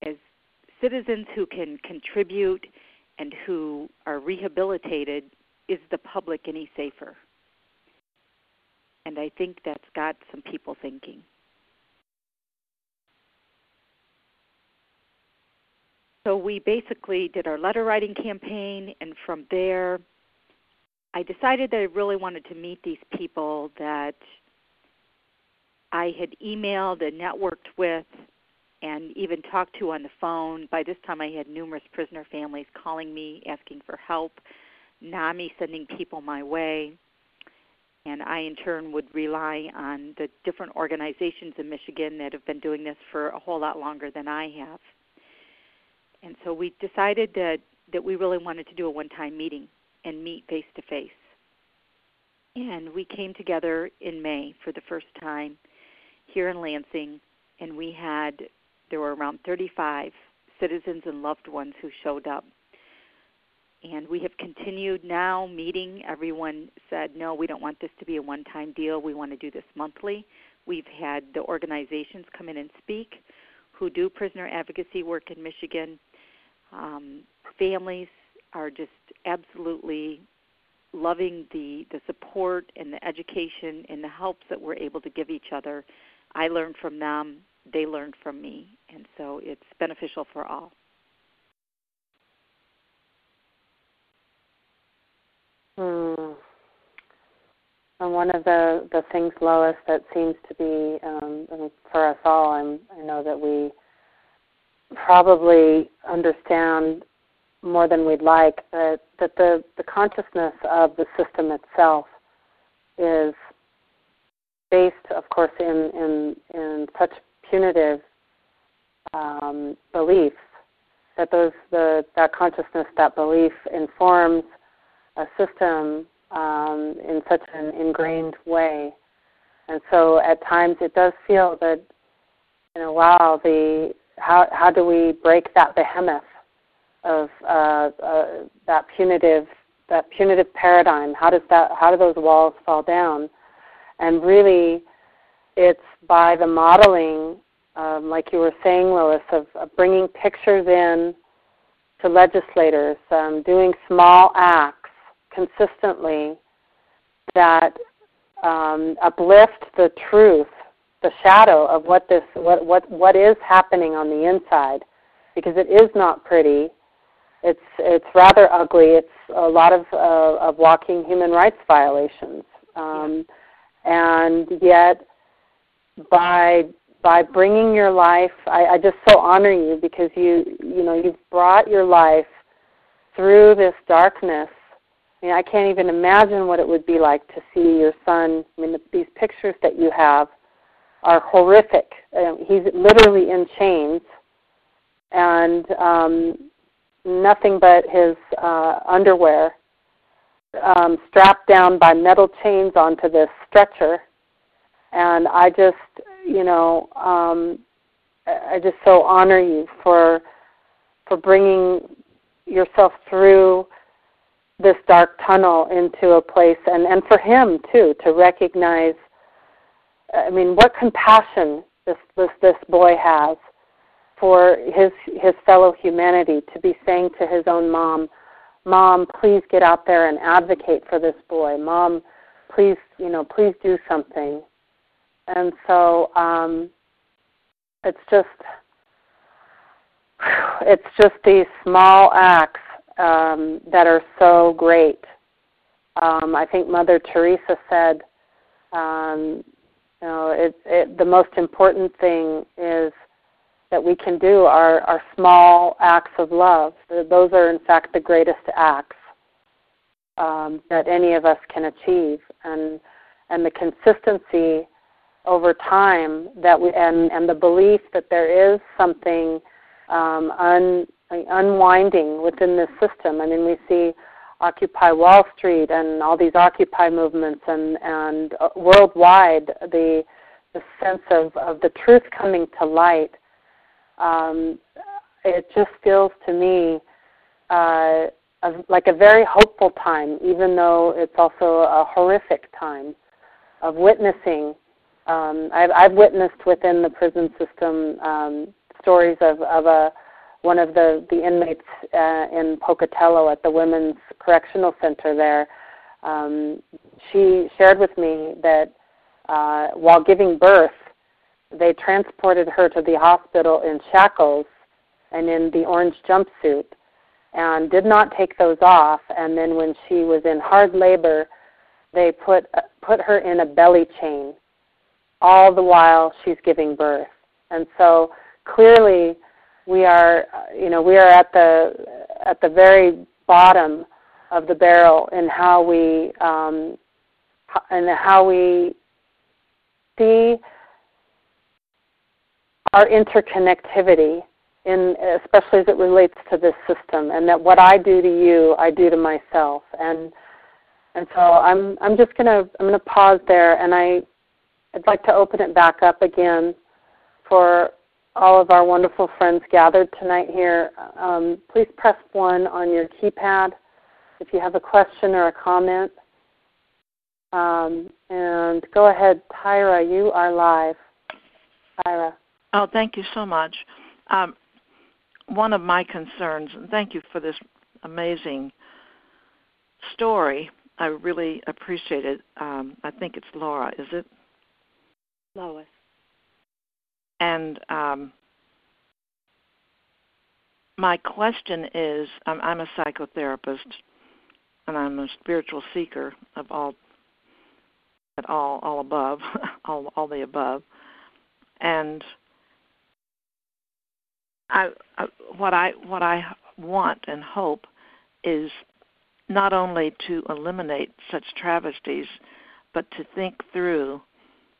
as citizens who can contribute and who are rehabilitated is the public any safer? And i think that's got some people thinking. So we basically did our letter writing campaign and from there i decided that i really wanted to meet these people that I had emailed and networked with and even talked to on the phone. By this time, I had numerous prisoner families calling me asking for help, NAMI sending people my way. And I, in turn, would rely on the different organizations in Michigan that have been doing this for a whole lot longer than I have. And so we decided that, that we really wanted to do a one time meeting and meet face to face. And we came together in May for the first time here in Lansing, and we had, there were around 35 citizens and loved ones who showed up. And we have continued now meeting. Everyone said, no, we don't want this to be a one time deal. We want to do this monthly. We've had the organizations come in and speak who do prisoner advocacy work in Michigan. Um, families are just absolutely loving the, the support and the education and the helps that we're able to give each other. I learned from them, they learned from me, and so it's beneficial for all. Hmm. And one of the, the things, Lois, that seems to be um, for us all, I'm, I know that we probably understand more than we'd like that, that the, the consciousness of the system itself is based, of course, in, in, in such punitive um, beliefs that those the that consciousness, that belief informs a system um, in such an ingrained way, and so at times it does feel that you know, wow, the how how do we break that behemoth of uh, uh, that punitive that punitive paradigm? How does that how do those walls fall down? And really, it's by the modeling, um, like you were saying, Lois, of, of bringing pictures in to legislators, um, doing small acts consistently that um, uplift the truth, the shadow of what this, what, what, what is happening on the inside, because it is not pretty. It's it's rather ugly. It's a lot of uh, of walking human rights violations, um, and yet by by bringing your life, I, I just so honor you because you you know you've brought your life through this darkness. I mean, I can't even imagine what it would be like to see your son. I mean, the, these pictures that you have are horrific. Um, he's literally in chains, and um, nothing but his uh, underwear um, strapped down by metal chains onto this stretcher. And I just, you know, um, I just so honor you for for bringing yourself through this dark tunnel into a place, and and for him too to recognize. I mean, what compassion this this this boy has for his his fellow humanity to be saying to his own mom, "Mom, please get out there and advocate for this boy. Mom, please, you know, please do something." And so um, it's just it's just these small acts um, that are so great. Um, I think Mother Teresa said, um, you know, it, it, the most important thing is that we can do are, are small acts of love. Those are, in fact, the greatest acts um, that any of us can achieve, and and the consistency over time that we and and the belief that there is something um, un, unwinding within this system. I mean, we see Occupy Wall Street and all these Occupy movements, and and uh, worldwide the the sense of, of the truth coming to light um, it just feels to me uh, like a very hopeful time, even though it's also a horrific time of witnessing. Um, I've, I've witnessed within the prison system um, stories of, of a one of the the inmates uh, in Pocatello at the Women's Correctional Center there. Um, she shared with me that uh, while giving birth, they transported her to the hospital in shackles and in the orange jumpsuit and did not take those off and then when she was in hard labor they put uh, put her in a belly chain all the while she's giving birth. And so clearly we are you know we are at the at the very bottom of the barrel in how we um, and how we see our interconnectivity in especially as it relates to this system and that what I do to you I do to myself. And And so I'm I'm just gonna I'm gonna pause there, and I I'd like to open it back up again for all of our wonderful friends gathered tonight here. Um, please press one on your keypad if you have a question or a comment. Um, and go ahead, Tyra, you are live. Tyra. Oh, thank you so much. Um, one of my concerns, and thank you for this amazing story. I really appreciate it. Um, I think it's Laura, is it? Lois. And um, my question is I'm, I'm a psychotherapist and I'm a spiritual seeker of all at all all above all all the above and I, I what I what I want and hope is not only to eliminate such travesties but to think through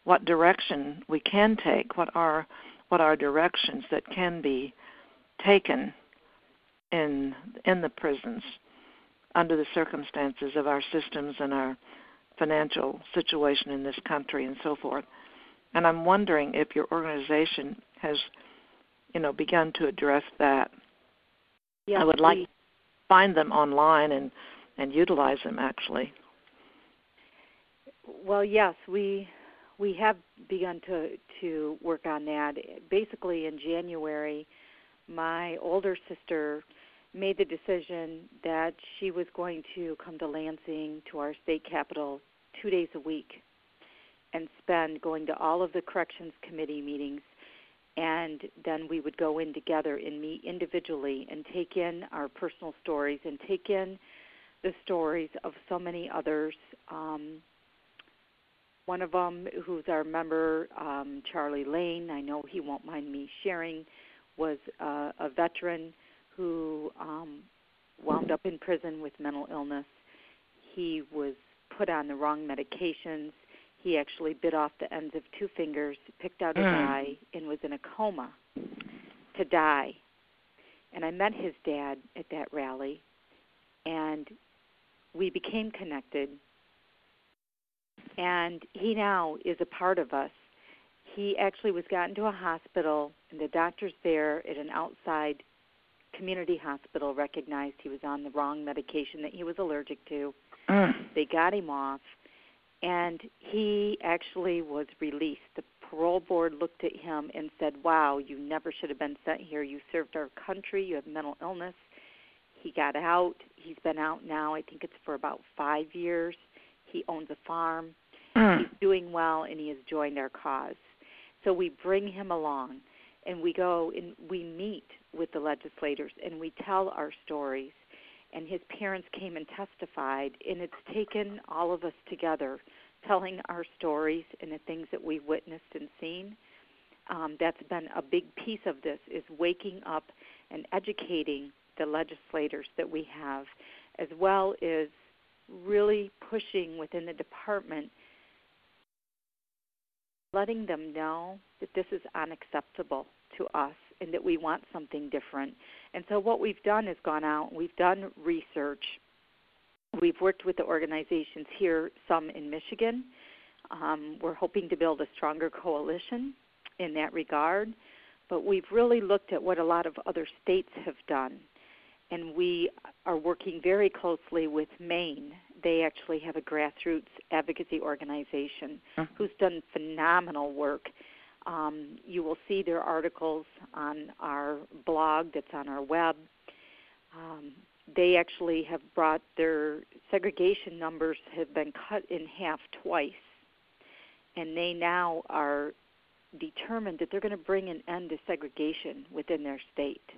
what direction we can take what are what are directions that can be taken in in the prisons under the circumstances of our systems and our financial situation in this country and so forth. And I'm wondering if your organization has, you know, begun to address that. I would like to find them online and and utilize them actually. Well, yes, we we have begun to to work on that. Basically, in January, my older sister made the decision that she was going to come to Lansing to our state capital two days a week and spend going to all of the corrections committee meetings and then we would go in together and meet individually and take in our personal stories and take in the stories of so many others um, one of them who's our member um, charlie lane i know he won't mind me sharing was uh, a veteran who um, wound up in prison with mental illness. He was put on the wrong medications. He actually bit off the ends of two fingers, picked out his Mm. eye, and was in a coma to die. And I met his dad at that rally, and we became connected. And he now is a part of us. He actually was gotten to a hospital, and the doctors there at an outside community hospital recognized he was on the wrong medication that he was allergic to. Mm. They got him off, and he actually was released. The parole board looked at him and said, Wow, you never should have been sent here. You served our country, you have mental illness. He got out. He's been out now, I think it's for about five years. He owns a farm. Mm. He's doing well, and he has joined our cause. So we bring him along and we go and we meet with the legislators and we tell our stories and his parents came and testified and it's taken all of us together telling our stories and the things that we've witnessed and seen um, that's been a big piece of this is waking up and educating the legislators that we have as well as really pushing within the department letting them know that this is unacceptable to us and that we want something different. And so what we've done is gone out, we've done research. We've worked with the organizations here, some in Michigan. Um, we're hoping to build a stronger coalition in that regard. But we've really looked at what a lot of other states have done. And we are working very closely with Maine. They actually have a grassroots advocacy organization Mhm. who's done phenomenal work. Um, you will see their articles on our blog that's on our web. Um, they actually have brought their segregation numbers have been cut in half twice, and they now are determined that they're going to bring an end to segregation within their state.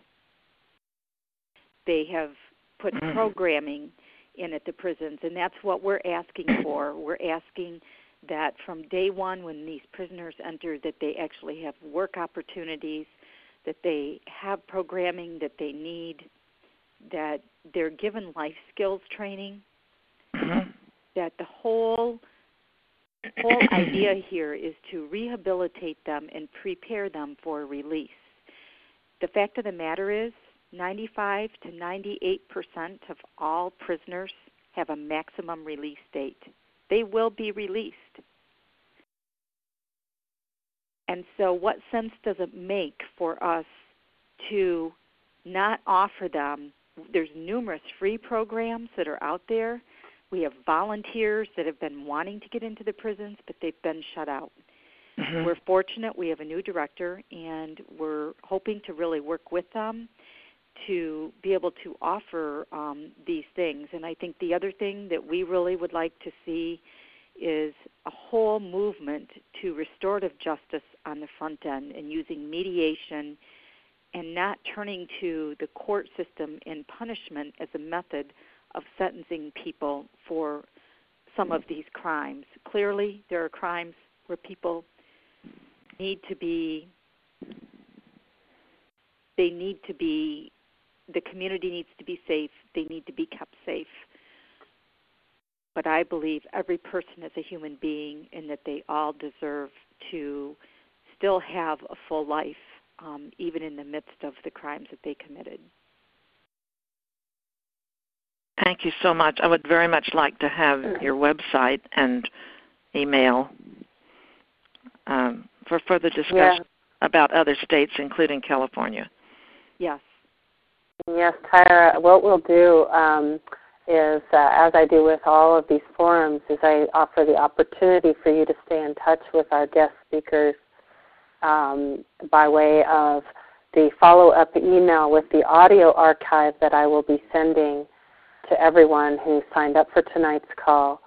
They have put Mhm. programming in at the prisons, and that's what we're asking for. We're asking that from day one, when these prisoners enter, that they actually have work opportunities, that they have programming that they need, that they're given life skills training, Mhm. that the whole whole idea here is to rehabilitate them and prepare them for release. The fact of the matter is, 95 to 98 percent of all prisoners have a maximum release date. They will be released. And so, what sense does it make for us to not offer them? There's numerous free programs that are out there. We have volunteers that have been wanting to get into the prisons, but they've been shut out. Mm-hmm. We're fortunate we have a new director, and we're hoping to really work with them to be able to offer um, these things. And I think the other thing that we really would like to see is a whole movement to restorative justice on the front end and using mediation and not turning to the court system and punishment as a method of sentencing people for some of these crimes. Clearly, there are crimes where people need to be they need to be the community needs to be safe they need to be kept safe but i believe every person is a human being and that they all deserve to still have a full life um, even in the midst of the crimes that they committed thank you so much i would very much like to have your website and email um, for further discussion yeah. about other states, including California. Yes. Yes, Tyra. What we'll do um, is, uh, as I do with all of these forums, is I offer the opportunity for you to stay in touch with our guest speakers um, by way of the follow-up email with the audio archive that I will be sending to everyone who signed up for tonight's call.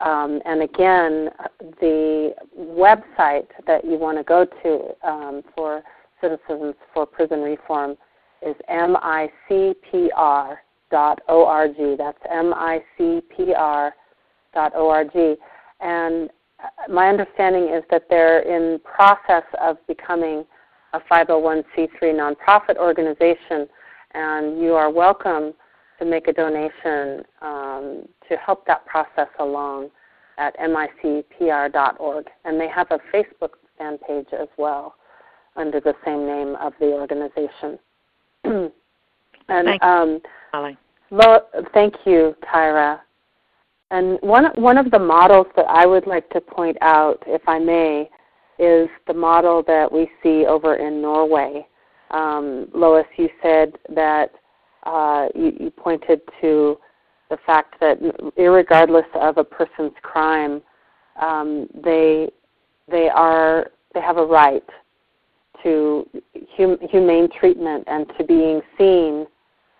Um, and again, the website that you want to go to um, for Citizens for Prison Reform is micpr.org. That's micpr.org. And my understanding is that they're in process of becoming a 501c3 nonprofit organization, and you are welcome to make a donation um, to help that process along at micpr.org. And they have a Facebook fan page as well under the same name of the organization. and thank um, you, Lo- thank you, Tyra. And one one of the models that I would like to point out, if I may, is the model that we see over in Norway. Um, Lois, you said that uh, you, you, pointed to the fact that, regardless of a person's crime, um, they they are they have a right to hum, humane treatment and to being seen,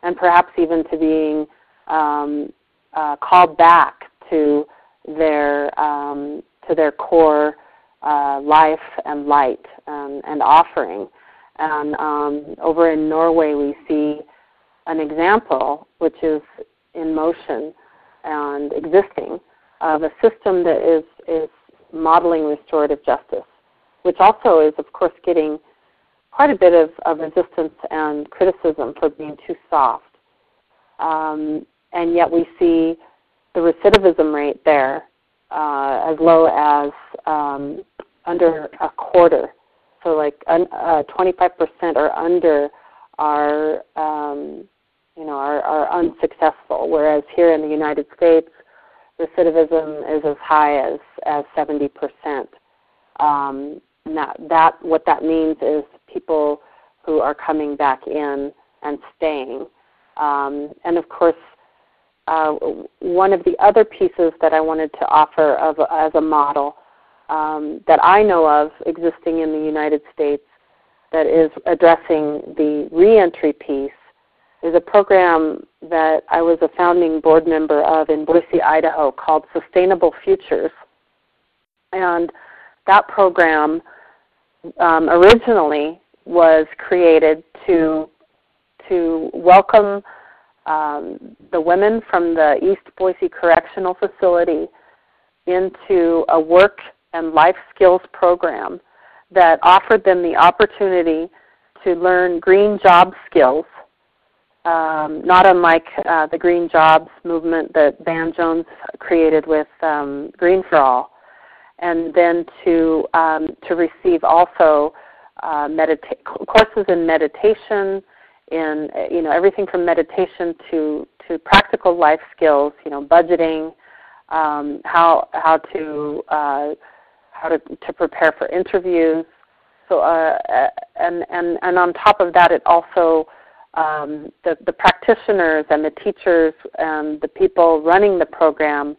and perhaps even to being um, uh, called back to their um, to their core uh, life and light and, and offering. And um, over in Norway, we see an example, which is in motion and existing, of a system that is, is modeling restorative justice, which also is, of course, getting quite a bit of, of resistance and criticism for being too soft. Um, and yet we see the recidivism rate there uh, as low as um, under a quarter. So, like uh, 25% or under are um, you know are, are unsuccessful, whereas here in the United States, recidivism is as high as as 70 percent. Um, that, that what that means is people who are coming back in and staying, um, and of course. Uh, one of the other pieces that I wanted to offer of, as a model um, that I know of existing in the United States that is addressing the reentry piece is a program that I was a founding board member of in Boise, Idaho called Sustainable Futures. And that program um, originally was created to, to welcome um, the women from the East Boise Correctional Facility into a work and life skills program that offered them the opportunity to learn green job skills, um, not unlike uh, the green jobs movement that Van Jones created with um, Green for All, and then to um, to receive also uh, medita- courses in meditation, in you know everything from meditation to to practical life skills, you know, budgeting, um, how how to uh, how to, to prepare for interviews. So uh, and and and on top of that, it also um, the the practitioners and the teachers and the people running the program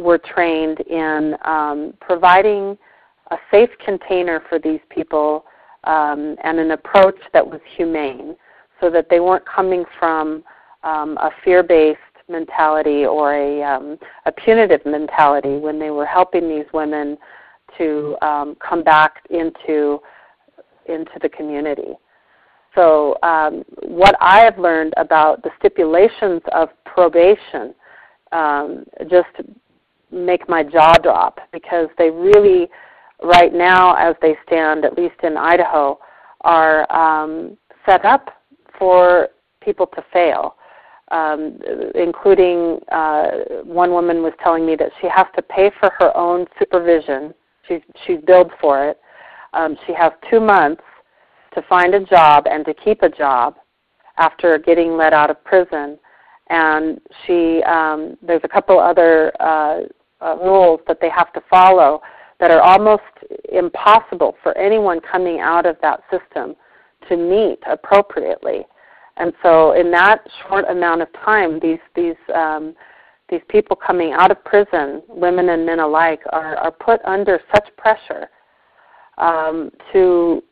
were trained in um, providing a safe container for these people um, and an approach that was humane, so that they weren't coming from um, a fear-based mentality or a, um, a punitive mentality when they were helping these women to um, come back into into the community. So, um, what I have learned about the stipulations of probation um, just make my jaw drop because they really, right now, as they stand, at least in Idaho, are um, set up for people to fail. Um, including uh, one woman was telling me that she has to pay for her own supervision. She's she's billed for it. Um, she has two months to find a job and to keep a job after getting let out of prison. And she um, there's a couple other uh, uh, rules that they have to follow that are almost impossible for anyone coming out of that system to meet appropriately. And so, in that short amount of time, these these um, these people coming out of prison, women and men alike, are, are put under such pressure um, to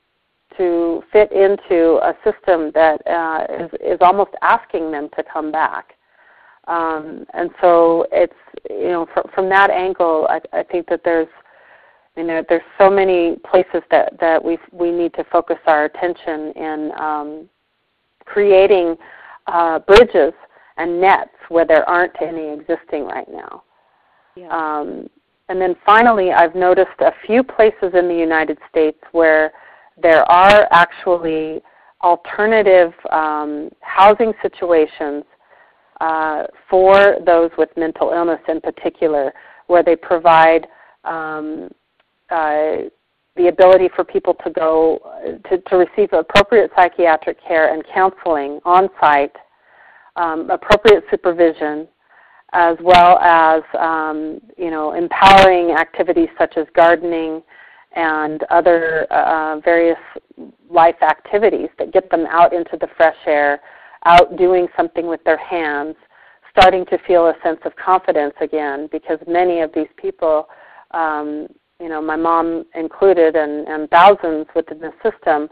to fit into a system that uh, is, is almost asking them to come back. Um, and so it's you know from, from that angle, I, I think that there's you know there's so many places that that we we need to focus our attention in um, creating uh, bridges and nets where there aren't any existing right now. Yeah. Um, and then finally, I've noticed a few places in the United States where there are actually alternative um, housing situations uh, for those with mental illness in particular, where they provide um, uh, the ability for people to go to, to receive appropriate psychiatric care and counseling on site, um, appropriate supervision, as well as um, you know empowering activities such as gardening and other uh, various life activities that get them out into the fresh air, out doing something with their hands, starting to feel a sense of confidence again because many of these people um, you know, my mom included, and, and thousands within the system,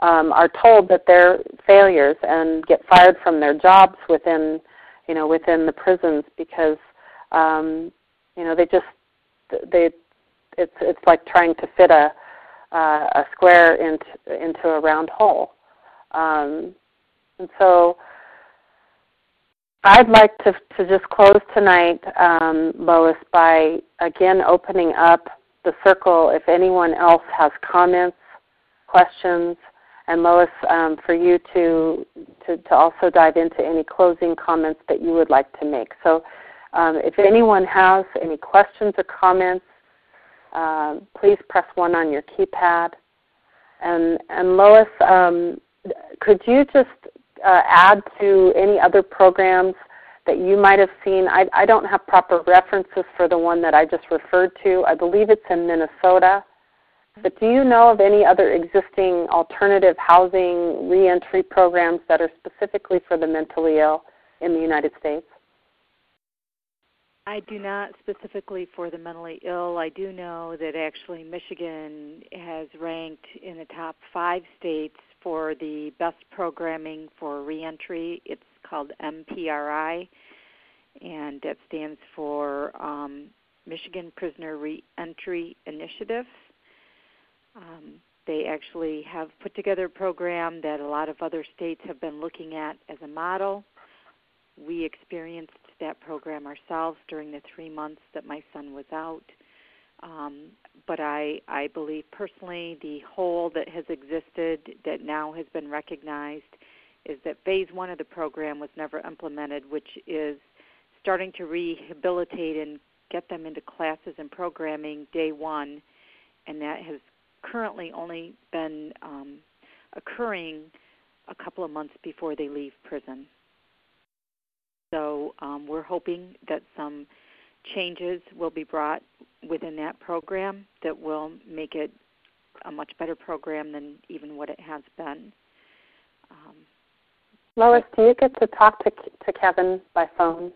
um, are told that they're failures and get fired from their jobs within, you know, within the prisons because, um, you know, they just they it's it's like trying to fit a uh, a square into into a round hole, um, and so. I'd like to, to just close tonight, um, Lois, by again opening up the circle if anyone else has comments, questions, and Lois, um, for you to, to, to, also dive into any closing comments that you would like to make. So um, if anyone has any questions or comments, uh, please press 1 on your keypad. And, and Lois, um, could you just uh, add to any other programs that you might have seen. I, I don't have proper references for the one that I just referred to. I believe it's in Minnesota. But do you know of any other existing alternative housing reentry programs that are specifically for the mentally ill in the United States? I do not specifically for the mentally ill. I do know that actually Michigan has ranked in the top five states for the best programming for reentry. It's called MPRI, and that stands for um, Michigan Prisoner Reentry Initiative. Um, they actually have put together a program that a lot of other states have been looking at as a model. We experienced that program ourselves during the three months that my son was out. Um, but I, I believe personally the hole that has existed that now has been recognized is that phase one of the program was never implemented, which is starting to rehabilitate and get them into classes and programming day one, and that has currently only been um, occurring a couple of months before they leave prison. So um, we're hoping that some changes will be brought within that program that will make it a much better program than even what it has been. Um, Lois, do you get to talk to to Kevin by phone?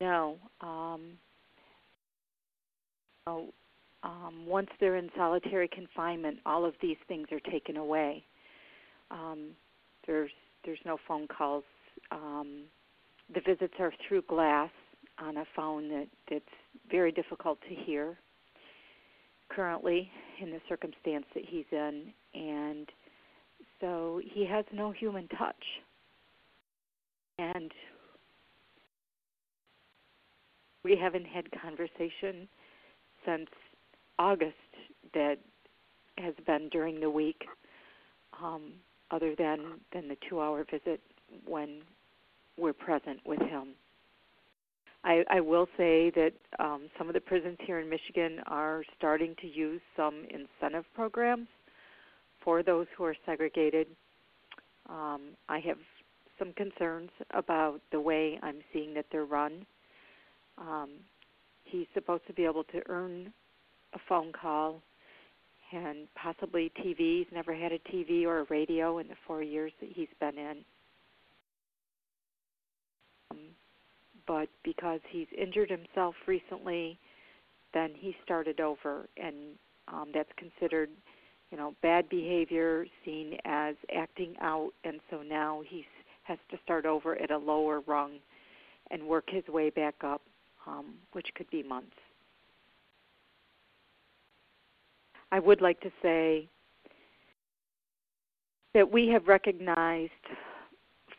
No. Um, oh, um, once they're in solitary confinement, all of these things are taken away. Um, there's there's no phone calls. Um, the visits are through glass on a phone that that's very difficult to hear currently in the circumstance that he's in, and so he has no human touch. And we haven't had conversation since August that has been during the week, um, other than than the two-hour visit when we're present with him. I, I will say that um, some of the prisons here in Michigan are starting to use some incentive programs for those who are segregated. Um, I have some concerns about the way I'm seeing that they're run. Um, he's supposed to be able to earn a phone call and possibly TV. He's never had a TV or a radio in the four years that he's been in. Um, but because he's injured himself recently, then he started over, and um, that's considered, you know, bad behavior, seen as acting out, and so now he has to start over at a lower rung and work his way back up, um, which could be months. I would like to say that we have recognized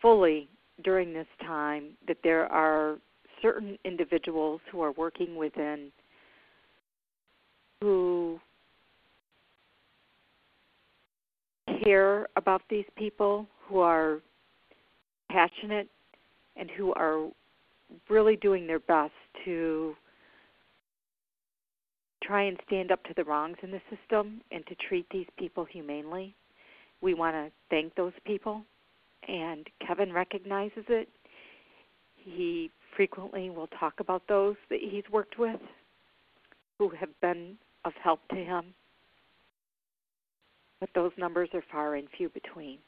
fully during this time that there are certain individuals who are working within who care about these people, who are passionate, and who are really doing their best to try and stand up to the wrongs in the system and to treat these people humanely. We want to thank those people, and Kevin recognizes it. He frequently will talk about those that he's worked with who have been of help to him. But those numbers are far and few between.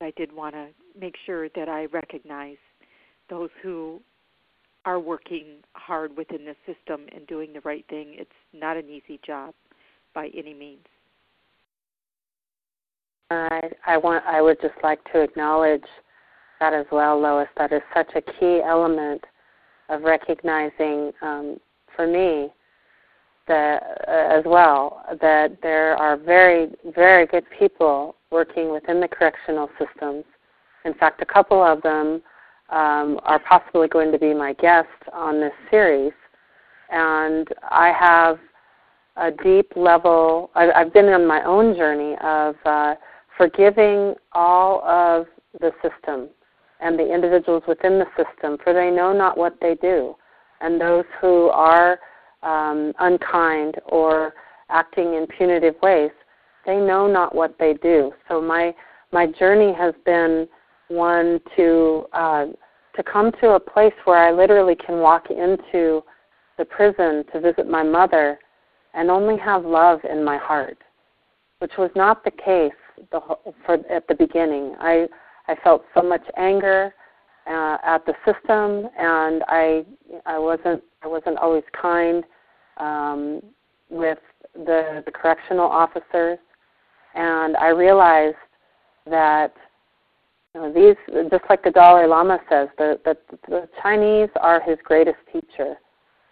I did want to make sure that I recognize those who are working hard within the system and doing the right thing. It's not an easy job by any means. I I want I would just like to acknowledge that as well, Lois. That is such a key element of recognizing um, for me that uh, as well that there are very very good people working within the correctional systems. In fact, a couple of them um, are possibly going to be my guest on this series. And I have a deep level, I, I've been on my own journey of uh, forgiving all of the system and the individuals within the system, for they know not what they do. And those who are um, unkind or acting in punitive ways, they know not what they do. So my my journey has been one to uh, to come to a place where I literally can walk into the prison to visit my mother and only have love in my heart, which was not the case the, for, at the beginning. I I felt so much anger uh, at the system, and I I wasn't I wasn't always kind um, with the the correctional officers, and I realized that you know, these, just like the Dalai Lama says, the, the, the Chinese are his greatest teacher.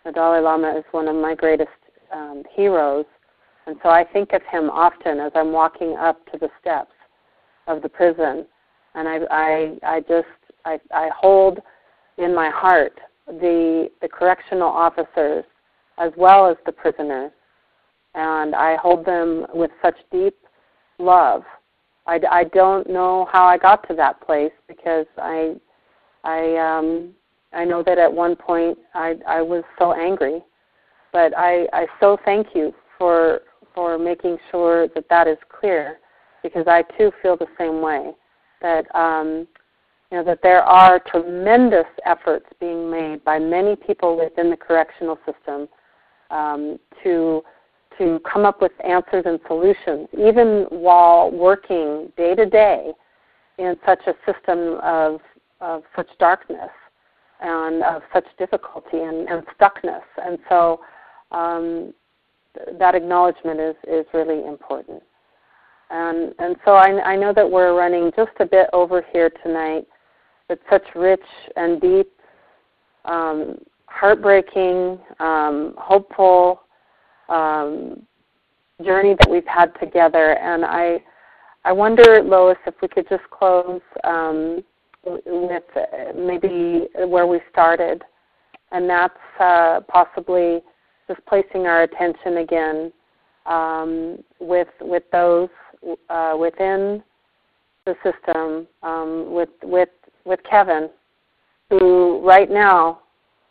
The Dalai Lama is one of my greatest um, heroes, and so I think of him often as I'm walking up to the steps of the prison, and I, I, I just, I, I hold in my heart the the correctional officers as well as the prisoners, and I hold them with such deep love. I, I don't know how I got to that place because I I um I know that at one point I I was so angry, but I I so thank you for for making sure that that is clear because I too feel the same way that um you know that there are tremendous efforts being made by many people within the correctional system um, to to come up with answers and solutions, even while working day to day in such a system of of such darkness and of such difficulty and, and stuckness. And so um, that acknowledgement is, is really important. And, and so I, I know that we're running just a bit over here tonight. It's such rich and deep, um, heartbreaking, um, hopeful um, journey that we've had together. And I, I wonder, Lois, if we could just close um, with maybe where we started, and that's uh, possibly just placing our attention again um, with with those uh, within the system, um, with with with Kevin, who right now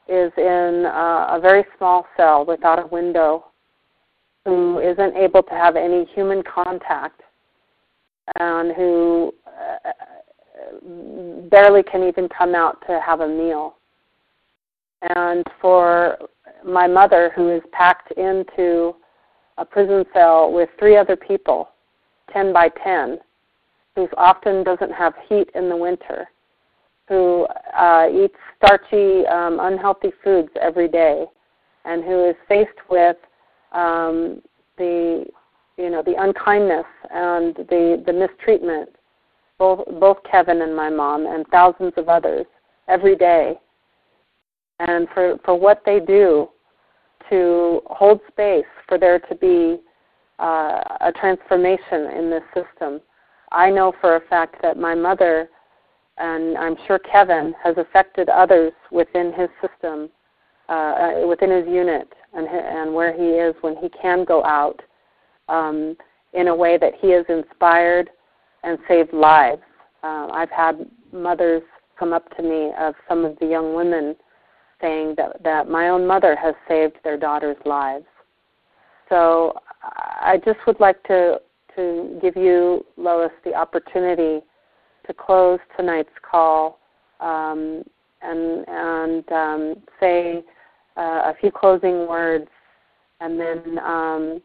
is in uh, a very small cell without a window, who isn't able to have any human contact, and who uh, barely can even come out to have a meal. And for my mother, who is packed into a prison cell with three other people, 10 by 10, who often doesn't have heat in the winter, who uh, eats starchy, um, unhealthy foods every day, and who is faced with um, the you know the unkindness and the the mistreatment both both Kevin and my mom and thousands of others every day. And for, for what they do to hold space for there to be uh, a transformation in this system. I know for a fact that my mother and I'm sure Kevin has affected others within his system, uh, within his unit, and, and where he is when he can go out um, in a way that he has inspired and saved lives. Uh, I've had mothers come up to me of some of the young women saying that, that my own mother has saved their daughters' lives. So I just would like to, to give you, Lois, the opportunity to close tonight's call um, and, and um, say uh, a few closing words, and then um,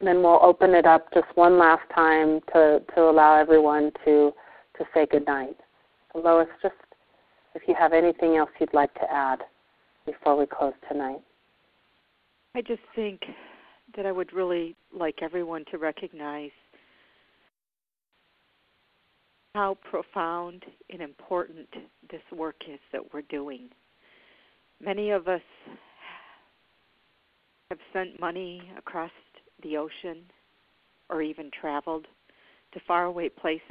then we'll open it up just one last time to, to allow everyone to, to say goodnight. Lois, just if you have anything else you'd like to add before we close tonight. I just think that I would really like everyone to recognize how profound and important this work is that we're doing. Many of us have sent money across the ocean or even traveled to faraway places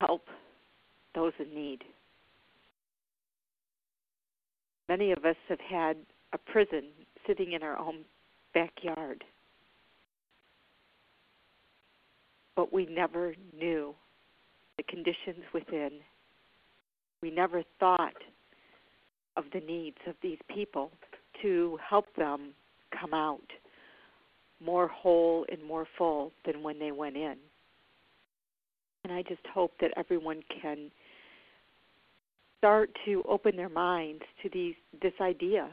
to help those in need. Many of us have had a prison sitting in our own backyard. But we never knew the conditions within. We never thought of the needs of these people to help them come out more whole and more full than when they went in. And I just hope that everyone can start to open their minds to these this idea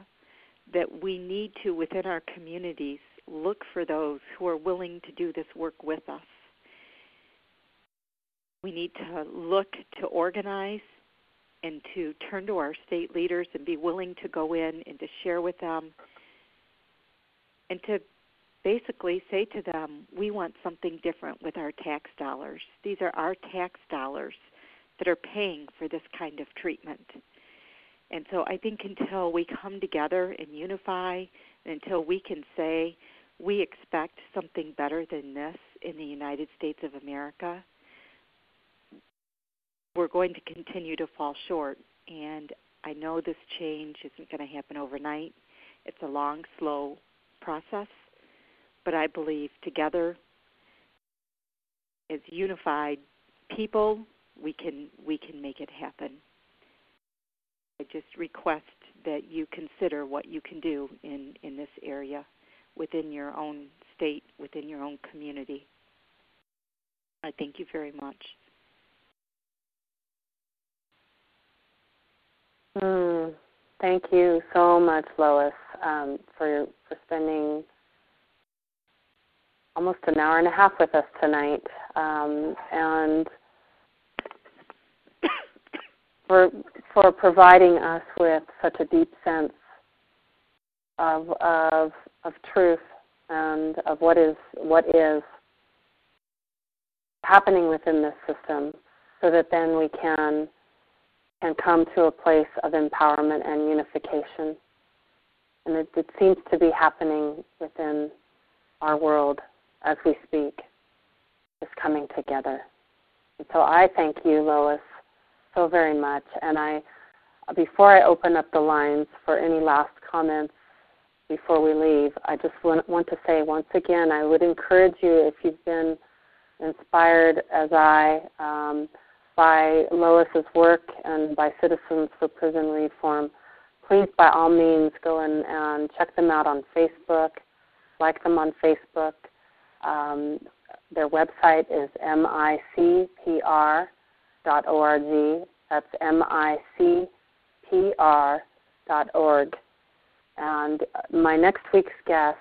that we need to within our communities look for those who are willing to do this work with us. We need to look to organize and to turn to our state leaders and be willing to go in and to share with them and to basically say to them, we want something different with our tax dollars. These are our tax dollars that are paying for this kind of treatment. And so I think until we come together and unify, until we can say we expect something better than this in the United States of America, we're going to continue to fall short. And I know this change isn't going to happen overnight. It's a long, slow process but I believe together as unified people we can we can make it happen. I just request that you consider what you can do in, in this area within your own state, within your own community. I thank you very much. Mm, thank you so much, Lois, um, for for spending almost an hour and a half with us tonight. Um, and for for providing us with such a deep sense of of of truth and of what is what is happening within this system so that then we can can come to a place of empowerment and unification. And it, it seems to be happening within our world as we speak, is coming together. And so I thank you, Lois, so very much. And I, before I open up the lines for any last comments before we leave, I just want, want to say once again, I would encourage you if you've been inspired as I um, by Lois's work and by Citizens for Prison Reform, please by all means go and, and check them out on Facebook, like them on Facebook. Um, their website is micpr.org. That's micpr.org. And my next week's guest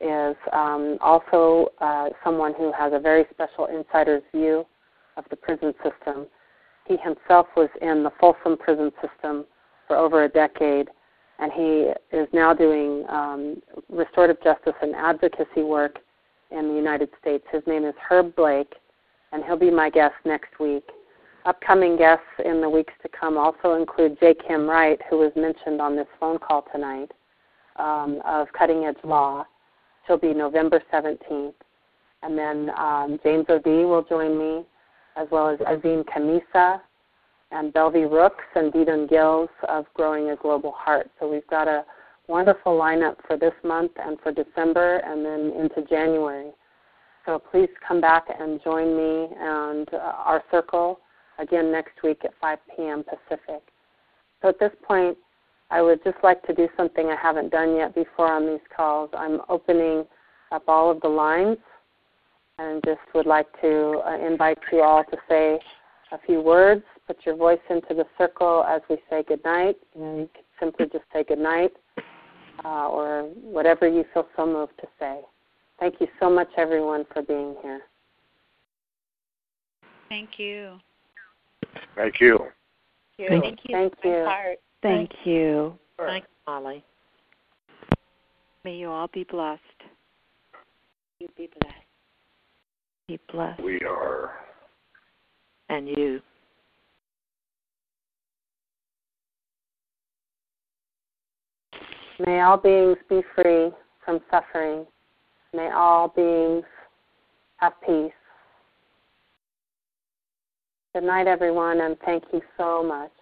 is um, also uh, someone who has a very special insider's view of the prison system. He himself was in the Folsom prison system for over a decade, and he is now doing um, restorative justice and advocacy work in the United States. His name is Herb Blake, and he'll be my guest next week. Upcoming guests in the weeks to come also include J. Kim Wright, who was mentioned on this phone call tonight, um, of Cutting Edge Law. She'll be November 17th. And then um, James O'Dea will join me, as well as Azim Khamisa and Belvie Rooks and Dedan Gills of Growing a Global Heart. So we've got a wonderful lineup for this month and for December and then into January. So please come back and join me and uh, our circle again next week at 5 p.m. Pacific. So at this point, I would just like to do something I haven't done yet before on these calls. I'm opening up all of the lines and just would like to uh, invite you all to say a few words. Put your voice into the circle as we say goodnight. You, know, you can simply just say goodnight uh, or whatever you feel so moved to say. Thank you so much, everyone, for being here. Thank you. Thank you. Thank you. Thank you. Thank you. Thank you, Molly. May you all be blessed. You be blessed. Be blessed. We are. And you. May all beings be free from suffering. May all beings have peace. Good night, everyone, and thank you so much.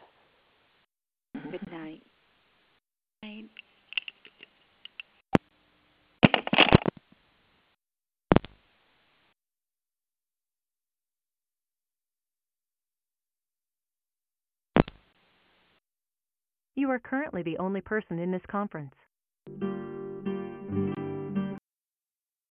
Good night. Night. You are currently the only person in this conference.